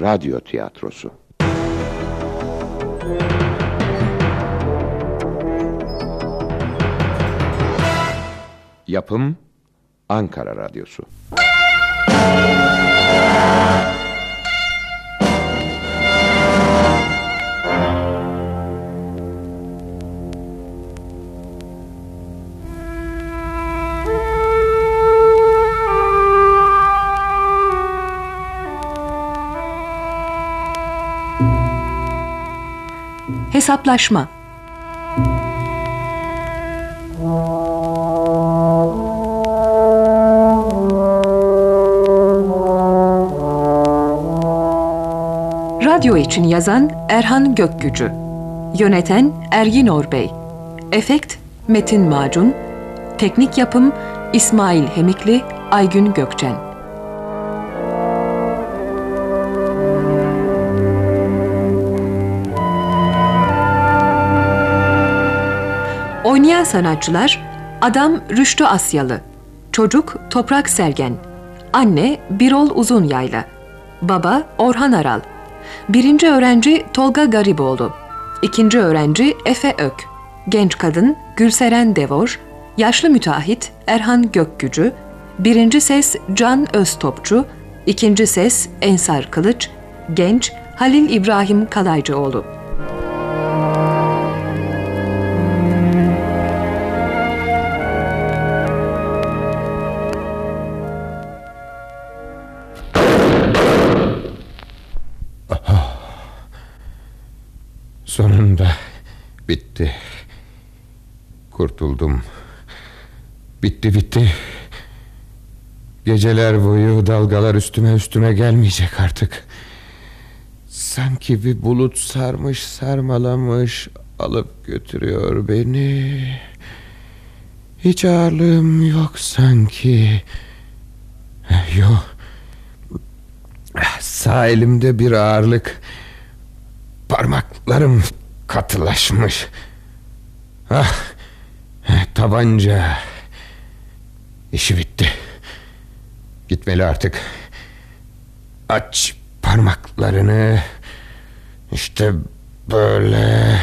radyo tiyatrosu. Yapım Ankara Radyosu. Hesaplaşma. Radyo için yazan Erhan Gökgücü. Yöneten Ergin Orbey. Efekt Metin Macun. Teknik yapım İsmail Hemikli Aygün Gökçen Oynayan sanatçılar Adam Rüştü Asyalı Çocuk Toprak Sergen Anne Birol Uzunyayla Baba Orhan Aral Birinci öğrenci Tolga Gariboğlu İkinci öğrenci Efe Ök Genç kadın Gülseren Devor Yaşlı müteahhit Erhan Gökgücü Birinci ses Can Öztopçu İkinci ses Ensar Kılıç Genç Halil İbrahim Kalaycıoğlu Kurtuldum. Bitti bitti. Geceler boyu dalgalar üstüme üstüme gelmeyecek artık. Sanki bir bulut sarmış sarmalamış alıp götürüyor beni. Hiç ağırlığım yok sanki. Yok. Sağ elimde bir ağırlık. Parmaklarım katılaşmış. Ah, tabanca. İşi bitti. Gitmeli artık. Aç parmaklarını. İşte böyle.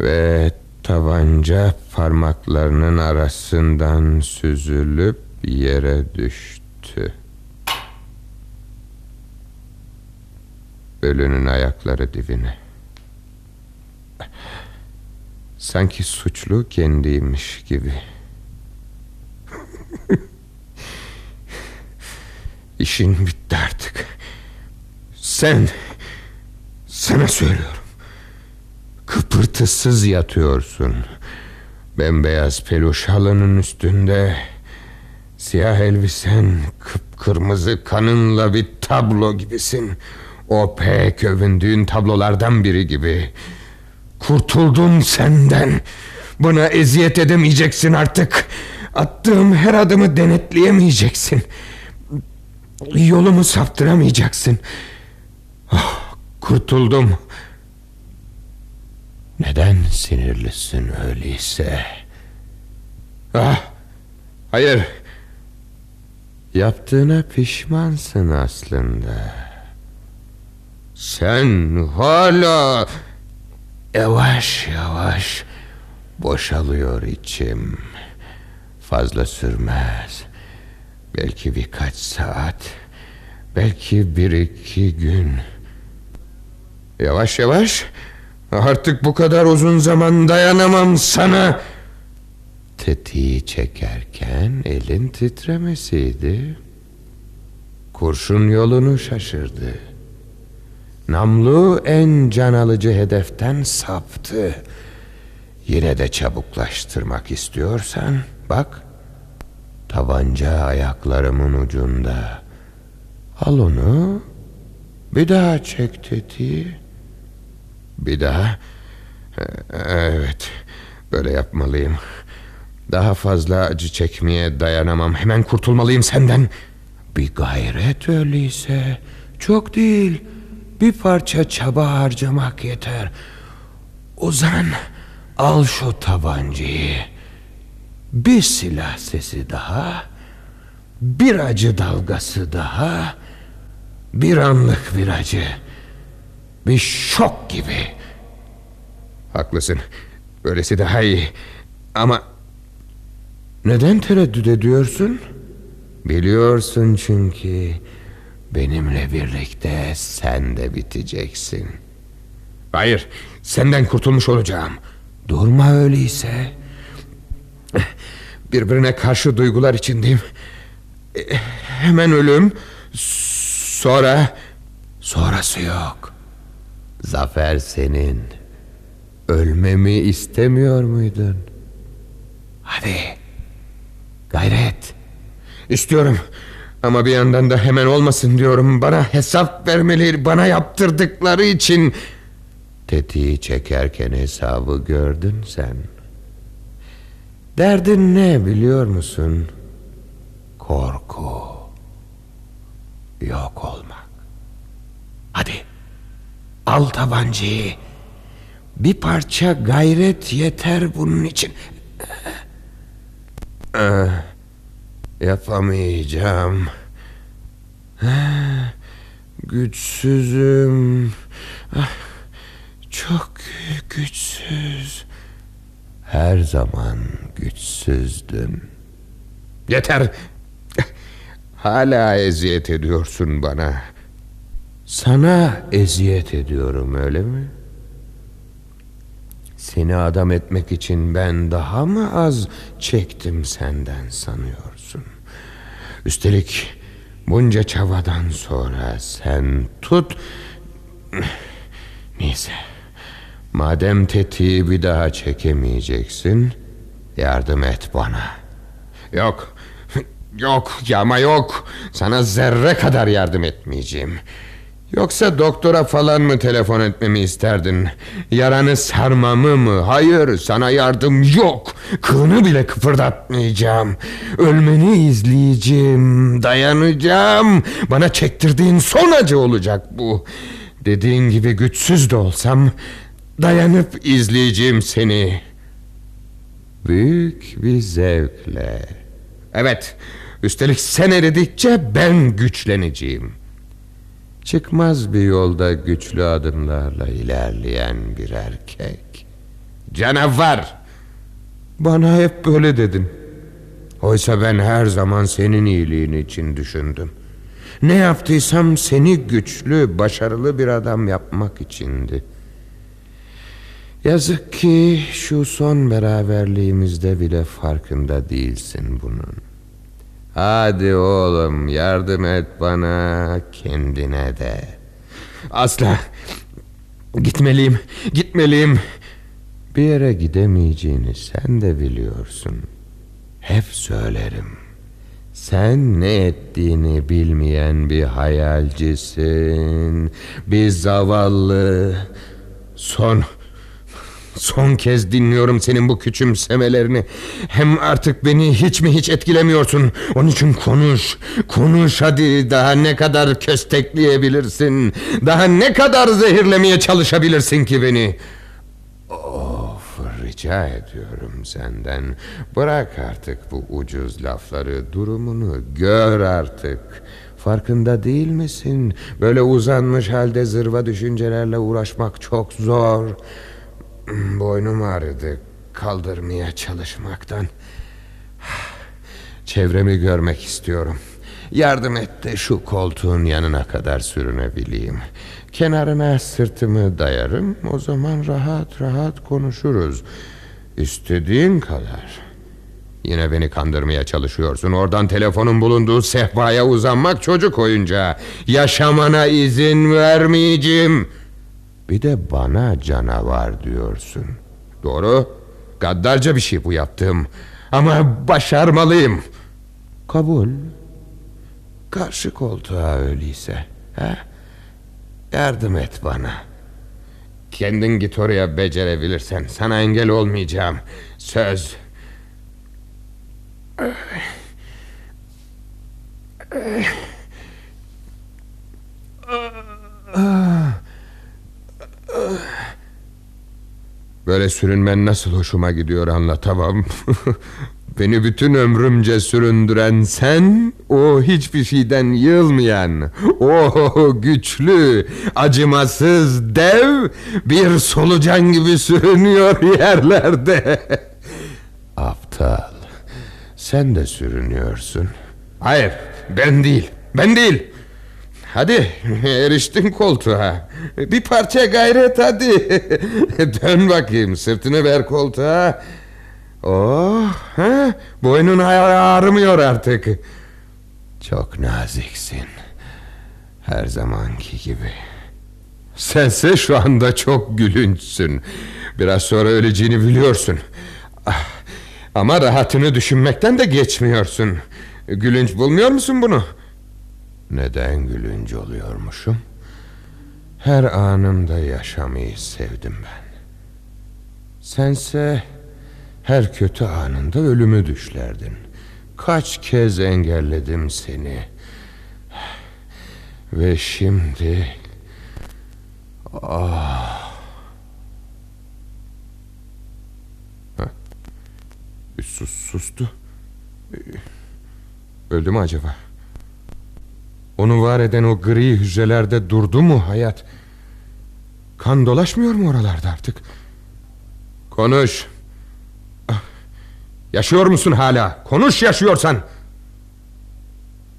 Ve tabanca parmaklarının arasından süzülüp yere düştü. Ölünün ayakları dibine. Sanki suçlu kendiymiş gibi. İşin bitti artık. Sen, sana söylüyorum. Kıpırtısız yatıyorsun. Bembeyaz peluş halının üstünde... Siyah elbisen kıpkırmızı kanınla bir tablo gibisin. O pek övündüğün tablolardan biri gibi. Kurtuldum senden. Buna eziyet edemeyeceksin artık. Attığım her adımı denetleyemeyeceksin. Yolumu saptıramayacaksın. Oh, kurtuldum. Neden sinirlisin öyleyse? Ah, hayır. Yaptığına pişmansın aslında. Sen hala yavaş yavaş boşalıyor içim. Fazla sürmez. Belki birkaç saat, belki bir iki gün. Yavaş yavaş. Artık bu kadar uzun zaman dayanamam sana. Tetiği çekerken elin titremesiydi. Kurşun yolunu şaşırdı. Namlu en can alıcı hedeften saptı. Yine de çabuklaştırmak istiyorsan bak. Tabanca ayaklarımın ucunda. Al onu. Bir daha çek tetiği. Bir daha. Evet. Böyle yapmalıyım. Daha fazla acı çekmeye dayanamam. Hemen kurtulmalıyım senden. Bir gayret öyleyse. Çok değil. Bir parça çaba harcamak yeter. Uzan, al şu tabancayı. Bir silah sesi daha. Bir acı dalgası daha. Bir anlık bir acı. Bir şok gibi. Haklısın. Böylesi daha iyi. Ama neden tereddüt ediyorsun? Biliyorsun çünkü benimle birlikte sen de biteceksin. Hayır, senden kurtulmuş olacağım. Durma öyleyse. Birbirine karşı duygular içindeyim. Hemen ölüm. Sonra... Sonrası yok. Zafer senin. Ölmemi istemiyor muydun? Hadi. Gayret. İstiyorum. Ama bir yandan da hemen olmasın diyorum. Bana hesap vermeleri, bana yaptırdıkları için... Tetiği çekerken hesabı gördün sen. Derdin ne biliyor musun? Korku. Yok olmak. Hadi. Al tabancayı. Bir parça gayret yeter bunun için. Ah, yapamayacağım. Güçsüzüm. Ah, çok güçsüz. Her zaman güçsüzdün. Yeter. Hala eziyet ediyorsun bana. Sana eziyet ediyorum öyle mi? Seni adam etmek için ben daha mı az çektim senden sanıyorsun? Üstelik bunca çabadan sonra sen tut... Neyse. Madem tetiği bir daha çekemeyeceksin... Yardım et bana. Yok. Yok ama yok. Sana zerre kadar yardım etmeyeceğim. Yoksa doktora falan mı telefon etmemi isterdin? Yaranı sarmamı mı? Hayır sana yardım yok. Kılını bile kıpırdatmayacağım. Ölmeni izleyeceğim. Dayanacağım. Bana çektirdiğin son acı olacak bu. Dediğin gibi güçsüz de olsam dayanıp izleyeceğim seni. Büyük bir zevkle. Evet, üstelik sen eridikçe ben güçleneceğim. Çıkmaz bir yolda güçlü adımlarla ilerleyen bir erkek. Canavar! Bana hep böyle dedin. Oysa ben her zaman senin iyiliğin için düşündüm. Ne yaptıysam seni güçlü, başarılı bir adam yapmak içindi. Yazık ki şu son beraberliğimizde bile farkında değilsin bunun. Hadi oğlum yardım et bana kendine de. Asla. Gitmeliyim, gitmeliyim. Bir yere gidemeyeceğini sen de biliyorsun. Hep söylerim. Sen ne ettiğini bilmeyen bir hayalcisin. Bir zavallı. Son Son kez dinliyorum senin bu küçümsemelerini. Hem artık beni hiç mi hiç etkilemiyorsun. Onun için konuş. Konuş hadi. Daha ne kadar köstekleyebilirsin? Daha ne kadar zehirlemeye çalışabilirsin ki beni? Of rica ediyorum senden. Bırak artık bu ucuz lafları. Durumunu gör artık. Farkında değil misin? Böyle uzanmış halde zırva düşüncelerle uğraşmak çok zor. Boynum ağrıdı kaldırmaya çalışmaktan. Çevremi görmek istiyorum. Yardım et de şu koltuğun yanına kadar sürünebileyim. Kenarına sırtımı dayarım. O zaman rahat rahat konuşuruz. İstediğin kadar. Yine beni kandırmaya çalışıyorsun. Oradan telefonun bulunduğu sehpaya uzanmak çocuk oyuncağı. Yaşamana izin vermeyeceğim. Bir de bana canavar diyorsun. Doğru. Gaddarca bir şey bu yaptığım. Ama başarmalıyım. Kabul. Karşı koltuğa öyleyse. He? Yardım et bana. Kendin git oraya becerebilirsen. Sana engel olmayacağım. Söz. Böyle sürünmen nasıl hoşuma gidiyor anlatamam. Beni bütün ömrümce süründüren sen, o hiçbir şeyden yılmayan, o güçlü, acımasız dev bir solucan gibi sürünüyor yerlerde. Aptal, sen de sürünüyorsun. Hayır, ben değil, ben değil. Hadi eriştin koltuğa. Bir parça gayret hadi. Dön bakayım sırtını ver koltuğa. Oh, ha? boynun ağrımıyor artık. Çok naziksin. Her zamanki gibi. Sense şu anda çok gülünçsün. Biraz sonra öleceğini biliyorsun. Ah, Ama rahatını düşünmekten de geçmiyorsun. Gülünç bulmuyor musun bunu? Neden gülünç oluyormuşum? Her anımda yaşamayı sevdim ben. Sense her kötü anında ölümü düşlerdin. Kaç kez engelledim seni. Ve şimdi... Ah... Sus, sustu. Öldü mü acaba? Onu var eden o gri hücrelerde durdu mu hayat? Kan dolaşmıyor mu oralarda artık? Konuş. Ah, Yaşıyor musun hala? Konuş yaşıyorsan.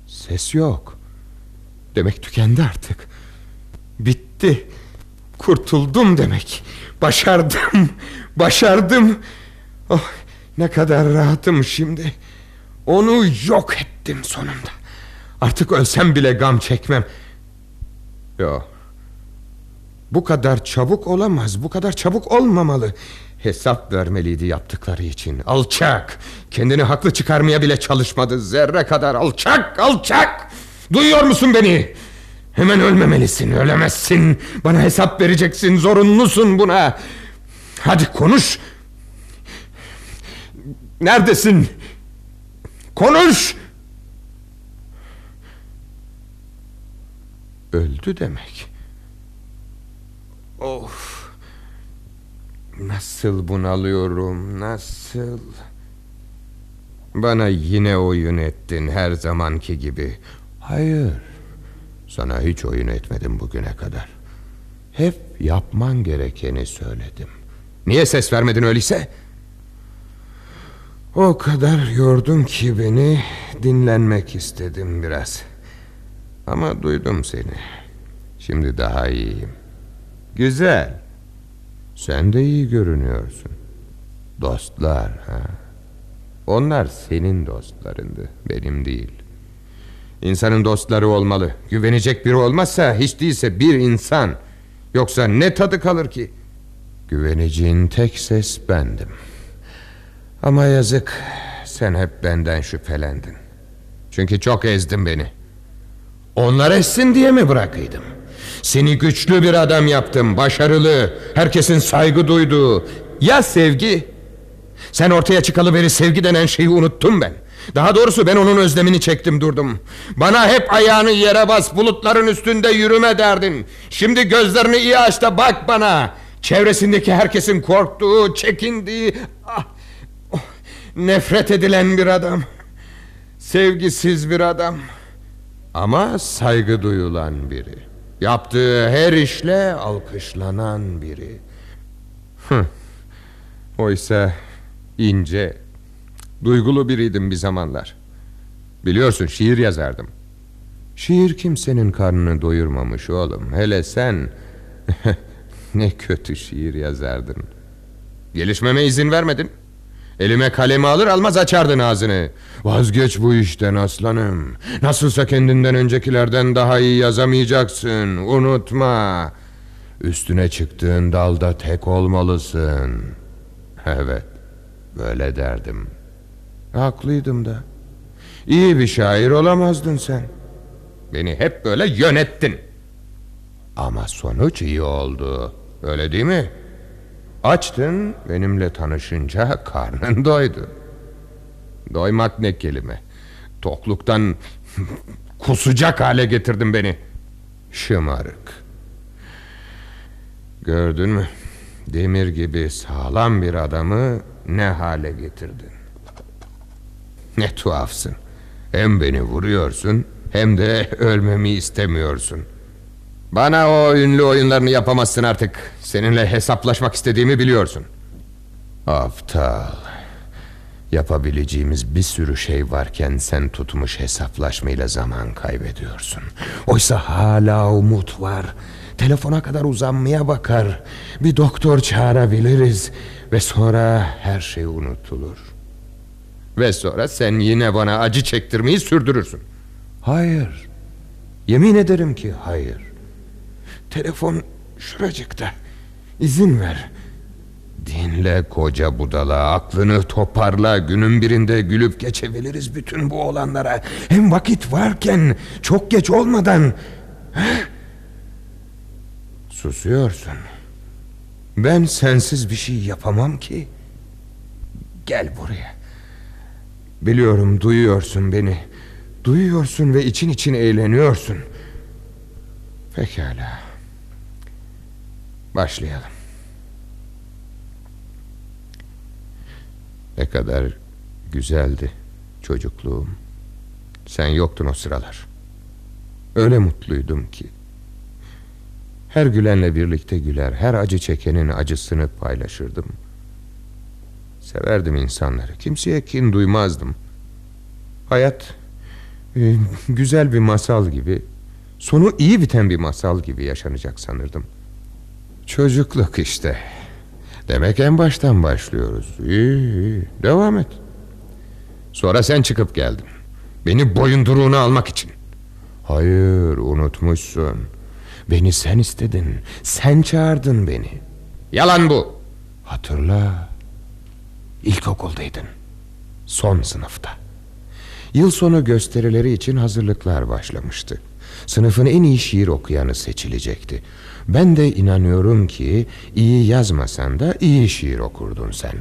Ses yok. Demek tükendi artık. Bitti. Kurtuldum demek. Başardım. Başardım. Oh, ne kadar rahatım şimdi. Onu yok ettim sonunda. Artık ölsem bile gam çekmem. Yok. Bu kadar çabuk olamaz. Bu kadar çabuk olmamalı. Hesap vermeliydi yaptıkları için. Alçak. Kendini haklı çıkarmaya bile çalışmadı. Zerre kadar alçak, alçak. Duyuyor musun beni? Hemen ölmemelisin, ölemezsin. Bana hesap vereceksin, zorunlusun buna. Hadi konuş. Neredesin? Konuş. Öldü demek. Of. Nasıl bunalıyorum, nasıl? Bana yine oyun ettin her zamanki gibi. Hayır. Sana hiç oyun etmedim bugüne kadar. Hep yapman gerekeni söyledim. Niye ses vermedin öyleyse? O kadar yordun ki beni dinlenmek istedim biraz. Ama duydum seni. Şimdi daha iyiyim. Güzel. Sen de iyi görünüyorsun. Dostlar ha. Onlar senin dostlarındı, benim değil. İnsanın dostları olmalı. Güvenecek biri olmazsa hiç değilse bir insan. Yoksa ne tadı kalır ki? Güveneceğin tek ses bendim. Ama yazık sen hep benden şüphelendin. Çünkü çok ezdin beni. Onlar essin diye mi bırakıydım? Seni güçlü bir adam yaptım, başarılı, herkesin saygı duyduğu. Ya sevgi? Sen ortaya çıkalı beri sevgi denen şeyi unuttum ben. Daha doğrusu ben onun özlemini çektim durdum. Bana hep ayağını yere bas, bulutların üstünde yürüme derdin. Şimdi gözlerini iyi aç da bak bana. Çevresindeki herkesin korktuğu, çekindiği... Ah, oh, nefret edilen bir adam. Sevgisiz bir adam. Ama saygı duyulan biri. Yaptığı her işle alkışlanan biri. Oysa ince, duygulu biriydim bir zamanlar. Biliyorsun şiir yazardım. Şiir kimsenin karnını doyurmamış oğlum. Hele sen ne kötü şiir yazardın. Gelişmeme izin vermedin. Elime kalemi alır almaz açardın ağzını. Vazgeç bu işten aslanım. Nasılsa kendinden öncekilerden daha iyi yazamayacaksın. Unutma. Üstüne çıktığın dalda tek olmalısın. Evet, böyle derdim. Haklıydım da. İyi bir şair olamazdın sen. Beni hep böyle yönettin. Ama sonuç iyi oldu. Öyle değil mi? Açtın benimle tanışınca karnın doydu. Doymak ne kelime. Tokluktan kusacak hale getirdin beni. Şımarık. Gördün mü? Demir gibi sağlam bir adamı ne hale getirdin. Ne tuhafsın. Hem beni vuruyorsun hem de ölmemi istemiyorsun. Bana o ünlü oyunlarını yapamazsın artık. Seninle hesaplaşmak istediğimi biliyorsun. Aptal. Yapabileceğimiz bir sürü şey varken sen tutmuş hesaplaşmayla zaman kaybediyorsun. Oysa hala umut var. Telefona kadar uzanmaya bakar. Bir doktor çağırabiliriz ve sonra her şey unutulur. Ve sonra sen yine bana acı çektirmeyi sürdürürsün. Hayır. Yemin ederim ki hayır. Telefon şuracıkta. İzin ver. Dinle koca budala. Aklını toparla. Günün birinde gülüp geçebiliriz bütün bu olanlara. Hem vakit varken çok geç olmadan. Susuyorsun. Ben sensiz bir şey yapamam ki. Gel buraya. Biliyorum duyuyorsun beni. Duyuyorsun ve için için eğleniyorsun. Pekala Başlayalım Ne kadar güzeldi çocukluğum. Sen yoktun o sıralar. Öyle mutluydum ki. Her gülenle birlikte güler, her acı çekenin acısını paylaşırdım. Severdim insanları, kimseye kin duymazdım. Hayat e, güzel bir masal gibi, sonu iyi biten bir masal gibi yaşanacak sanırdım. Çocukluk işte. Demek en baştan başlıyoruz. İyi, iyi. Devam et. Sonra sen çıkıp geldin. Beni boyunduruğuna almak için. Hayır, unutmuşsun. Beni sen istedin. Sen çağırdın beni. Yalan bu. Hatırla. İlkokuldaydın. Son sınıfta. Yıl sonu gösterileri için hazırlıklar başlamıştı. Sınıfın en iyi şiir okuyanı seçilecekti. Ben de inanıyorum ki iyi yazmasan da iyi şiir okurdun sen.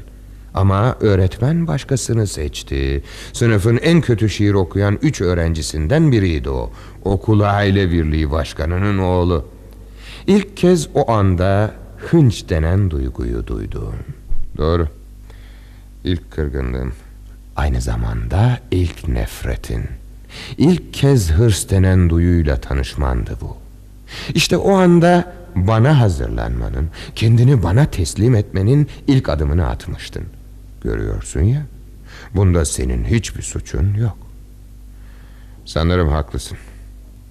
Ama öğretmen başkasını seçti. Sınıfın en kötü şiir okuyan üç öğrencisinden biriydi o. Okul aile birliği başkanının oğlu. İlk kez o anda hınç denen duyguyu duydum. Doğru. İlk kırgınlığım. Aynı zamanda ilk nefretin. İlk kez hırs denen duyuyla tanışmandı bu. İşte o anda bana hazırlanmanın, kendini bana teslim etmenin ilk adımını atmıştın. Görüyorsun ya, bunda senin hiçbir suçun yok. Sanırım haklısın.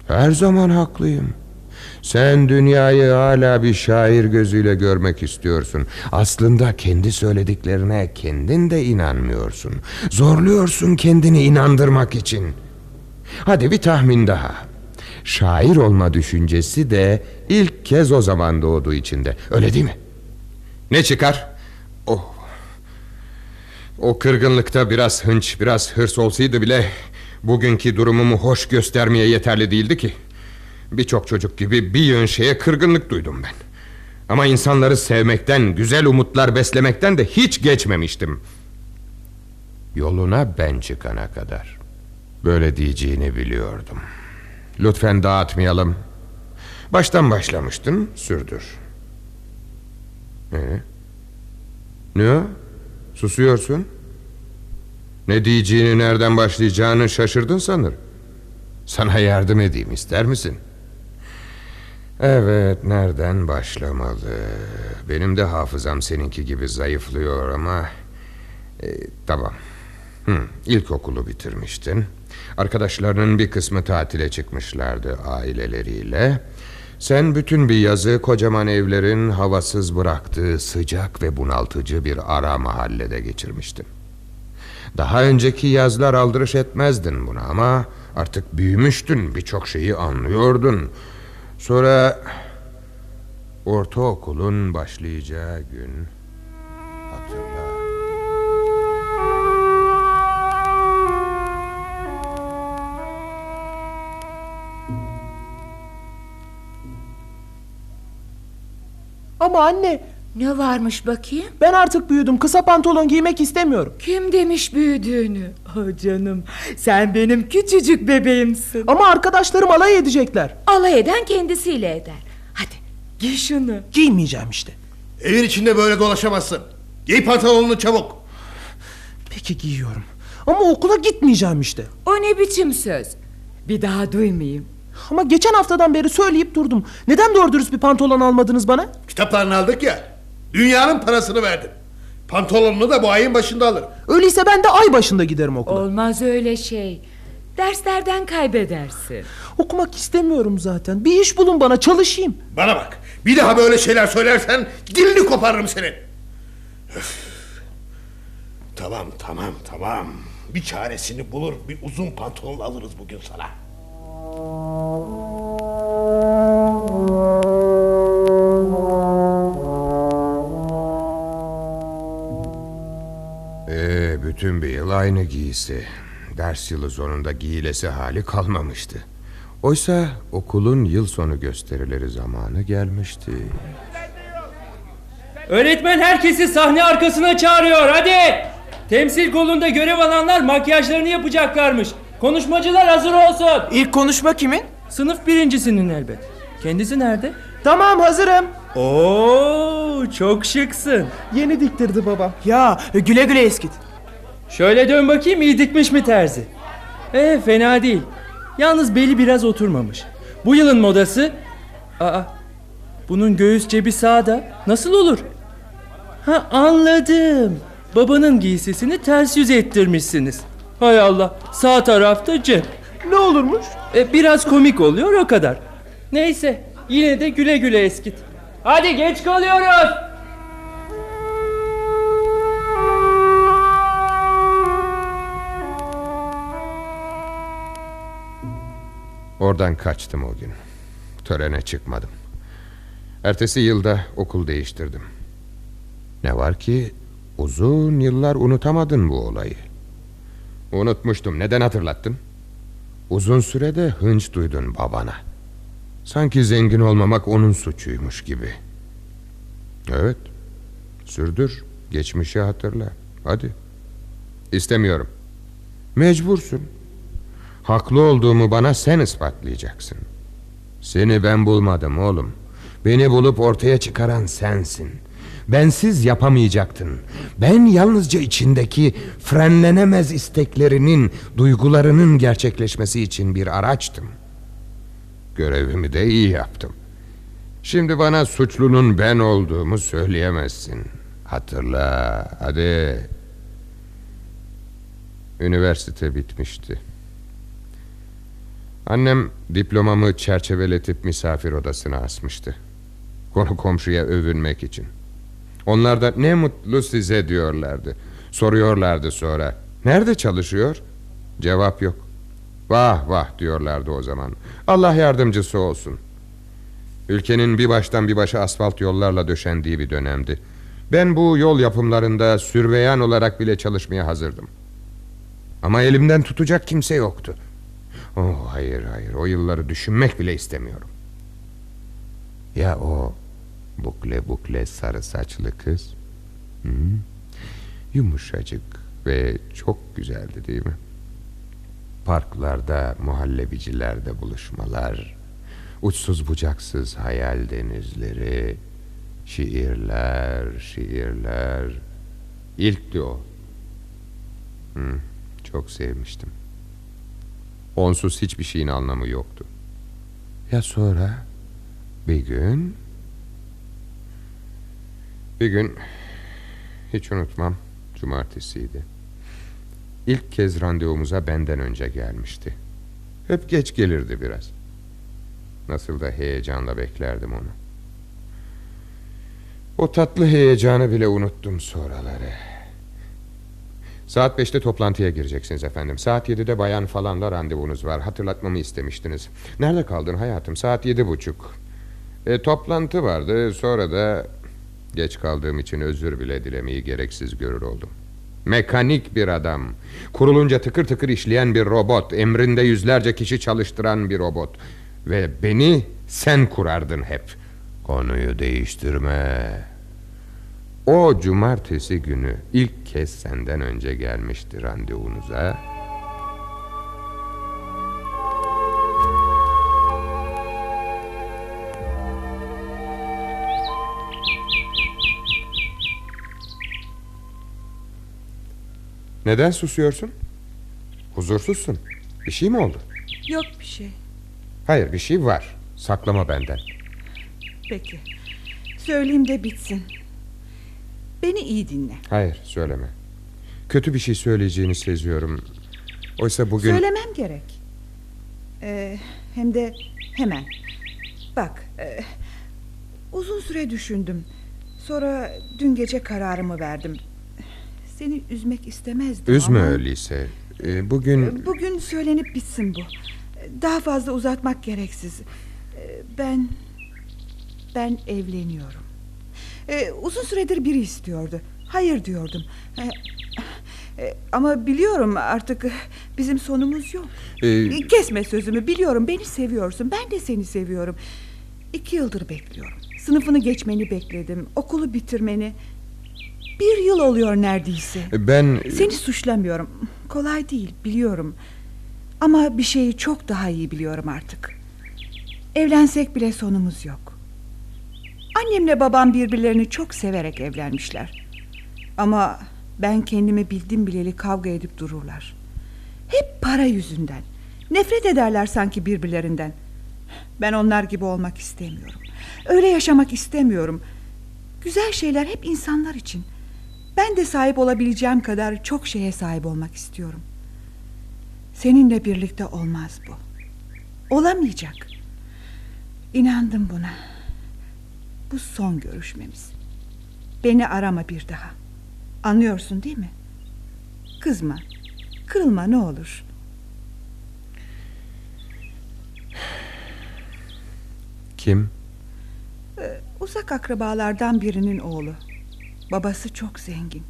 Her zaman haklıyım. Sen dünyayı hala bir şair gözüyle görmek istiyorsun. Aslında kendi söylediklerine kendin de inanmıyorsun. Zorluyorsun kendini inandırmak için. Hadi bir tahmin daha. Şair olma düşüncesi de ilk kez o zaman doğduğu içinde. Öyle değil mi? Ne çıkar? Oh. O kırgınlıkta biraz hınç, biraz hırs olsaydı bile bugünkü durumumu hoş göstermeye yeterli değildi ki. Birçok çocuk gibi bir yön şeye kırgınlık duydum ben. Ama insanları sevmekten, güzel umutlar beslemekten de hiç geçmemiştim. Yoluna ben çıkana kadar. Böyle diyeceğini biliyordum. Lütfen dağıtmayalım. Baştan başlamıştın, sürdür. Ee? Ne? Susuyorsun. Ne diyeceğini, nereden başlayacağını şaşırdın sanır. Sana yardım edeyim ister misin? Evet, nereden başlamalı? Benim de hafızam seninki gibi zayıflıyor ama... E, tamam. Hı, ilkokulu bitirmiştin. Arkadaşlarının bir kısmı tatile çıkmışlardı aileleriyle. Sen bütün bir yazı kocaman evlerin havasız bıraktığı sıcak ve bunaltıcı bir ara mahallede geçirmiştin. Daha önceki yazlar aldırış etmezdin buna ama artık büyümüştün birçok şeyi anlıyordun. Sonra ortaokulun başlayacağı gün Ama anne Ne varmış bakayım? ben artık büyüdüm kısa pantolon giymek istemiyorum. Kim demiş büyüdüğünü? Oh canım sen benim küçücük bebeğimsin. Ama arkadaşlarım alay edecekler. Alay eden kendisiyle eder. Hadi giy şunu. Giymeyeceğim işte. Evin içinde böyle dolaşamazsın. Giy pantolonunu çabuk. Peki giyiyorum. Ama okula gitmeyeceğim işte. O ne biçim söz? Bir daha duymayayım. Ama geçen haftadan beri söyleyip durdum. Neden doğru dürüst bir pantolon almadınız bana? Kitaplarını aldık ya. Dünyanın parasını verdim. Pantolonunu da bu ayın başında alır. Öyleyse ben de ay başında giderim okula. Olmaz öyle şey. Derslerden kaybedersin. Okumak istemiyorum zaten. Bir iş bulun bana çalışayım. Bana bak. Bir daha böyle şeyler söylersen dilini koparırım senin. Öf. Tamam tamam tamam. Bir çaresini bulur bir uzun pantolon alırız bugün sana. Ee, bütün bir yıl aynı giysi. Ders yılı sonunda giyilesi hali kalmamıştı. Oysa okulun yıl sonu gösterileri zamanı gelmişti. Öğretmen herkesi sahne arkasına çağırıyor hadi. Temsil kolunda görev alanlar makyajlarını yapacaklarmış. Konuşmacılar hazır olsun. İlk konuşma kimin? Sınıf birincisinin elbet. Kendisi nerede? Tamam hazırım. Oo çok şıksın. Yeni diktirdi babam. Ya güle güle eskit. Şöyle dön bakayım iyi dikmiş mi terzi? Eh fena değil. Yalnız beli biraz oturmamış. Bu yılın modası... Aa, bunun göğüs cebi sağda. Nasıl olur? Ha anladım. Babanın giysisini ters yüz ettirmişsiniz. Hay Allah sağ tarafta cep. Ne olurmuş? E, biraz komik oluyor o kadar. Neyse yine de güle güle eskit. Hadi geç kalıyoruz. Oradan kaçtım o gün. Törene çıkmadım. Ertesi yılda okul değiştirdim. Ne var ki uzun yıllar unutamadın bu olayı. Unutmuştum. Neden hatırlattın? Uzun sürede hınç duydun babana. Sanki zengin olmamak onun suçuymuş gibi. Evet. Sürdür. Geçmişi hatırla. Hadi. İstemiyorum. Mecbursun. Haklı olduğumu bana sen ispatlayacaksın. Seni ben bulmadım oğlum. Beni bulup ortaya çıkaran sensin. Bensiz yapamayacaktın. Ben yalnızca içindeki frenlenemez isteklerinin, duygularının gerçekleşmesi için bir araçtım. Görevimi de iyi yaptım. Şimdi bana suçlunun ben olduğumu söyleyemezsin. Hatırla, hadi. Üniversite bitmişti. Annem diplomamı çerçeveletip misafir odasına asmıştı. Konu komşuya övünmek için. Onlar da ne mutlu size diyorlardı. Soruyorlardı sonra. Nerede çalışıyor? Cevap yok. Vah vah diyorlardı o zaman. Allah yardımcısı olsun. Ülkenin bir baştan bir başa asfalt yollarla döşendiği bir dönemdi. Ben bu yol yapımlarında sürveyan olarak bile çalışmaya hazırdım. Ama elimden tutacak kimse yoktu. Oh hayır hayır o yılları düşünmek bile istemiyorum. Ya o bukle bukle sarı saçlı kız? Hı? Yumuşacık ve çok güzeldi değil mi? Parklarda, muhallebicilerde buluşmalar, uçsuz bucaksız hayal denizleri, şiirler, şiirler. İlkti o. Hı, çok sevmiştim. Onsuz hiçbir şeyin anlamı yoktu. Ya sonra bir gün bir gün hiç unutmam cumartesiydi. İlk kez randevumuza benden önce gelmişti. Hep geç gelirdi biraz. Nasıl da heyecanla beklerdim onu. O tatlı heyecanı bile unuttum sonraları. Saat beşte toplantıya gireceksiniz efendim. Saat yedide bayan falanla randevunuz var. Hatırlatmamı istemiştiniz. Nerede kaldın hayatım? Saat yedi buçuk. E, toplantı vardı. Sonra da geç kaldığım için özür bile dilemeyi gereksiz görür oldum. Mekanik bir adam. Kurulunca tıkır tıkır işleyen bir robot. Emrinde yüzlerce kişi çalıştıran bir robot. Ve beni sen kurardın hep. Konuyu değiştirme. O cumartesi günü ilk kez senden önce gelmişti randevunuza. Neden susuyorsun? Huzursuzsun. Bir şey mi oldu? Yok bir şey. Hayır bir şey var. Saklama benden. Peki. Söyleyeyim de bitsin. Beni iyi dinle. Hayır söyleme. Kötü bir şey söyleyeceğini seziyorum. Oysa bugün... Söylemem gerek. Ee, hem de hemen. Bak, e, uzun süre düşündüm. Sonra dün gece kararımı verdim. Seni üzmek istemezdim Üzme ama... öyleyse. Ee, bugün... Bugün söylenip bitsin bu. Daha fazla uzatmak gereksiz. Ee, Ben... Ben evleniyorum. Ee, uzun süredir biri istiyordu. Hayır diyordum. Ee, e, ama biliyorum artık bizim sonumuz yok. Ee, Kesme sözümü biliyorum beni seviyorsun. Ben de seni seviyorum. İki yıldır bekliyorum. Sınıfını geçmeni bekledim. Okulu bitirmeni. Bir yıl oluyor neredeyse. ben... Seni suçlamıyorum. Kolay değil biliyorum. Ama bir şeyi çok daha iyi biliyorum artık. Evlensek bile sonumuz yok. Annemle babam birbirlerini çok severek evlenmişler. Ama ben kendimi bildim bileli kavga edip dururlar. Hep para yüzünden. Nefret ederler sanki birbirlerinden. Ben onlar gibi olmak istemiyorum. Öyle yaşamak istemiyorum. Güzel şeyler hep insanlar için. Ben de sahip olabileceğim kadar çok şeye sahip olmak istiyorum. Seninle birlikte olmaz bu. Olamayacak. İnandım buna. Bu son görüşmemiz. Beni arama bir daha. Anlıyorsun değil mi? Kızma. Kırılma ne olur. Kim? Ee, uzak akrabalardan birinin oğlu. Babası çok zengin.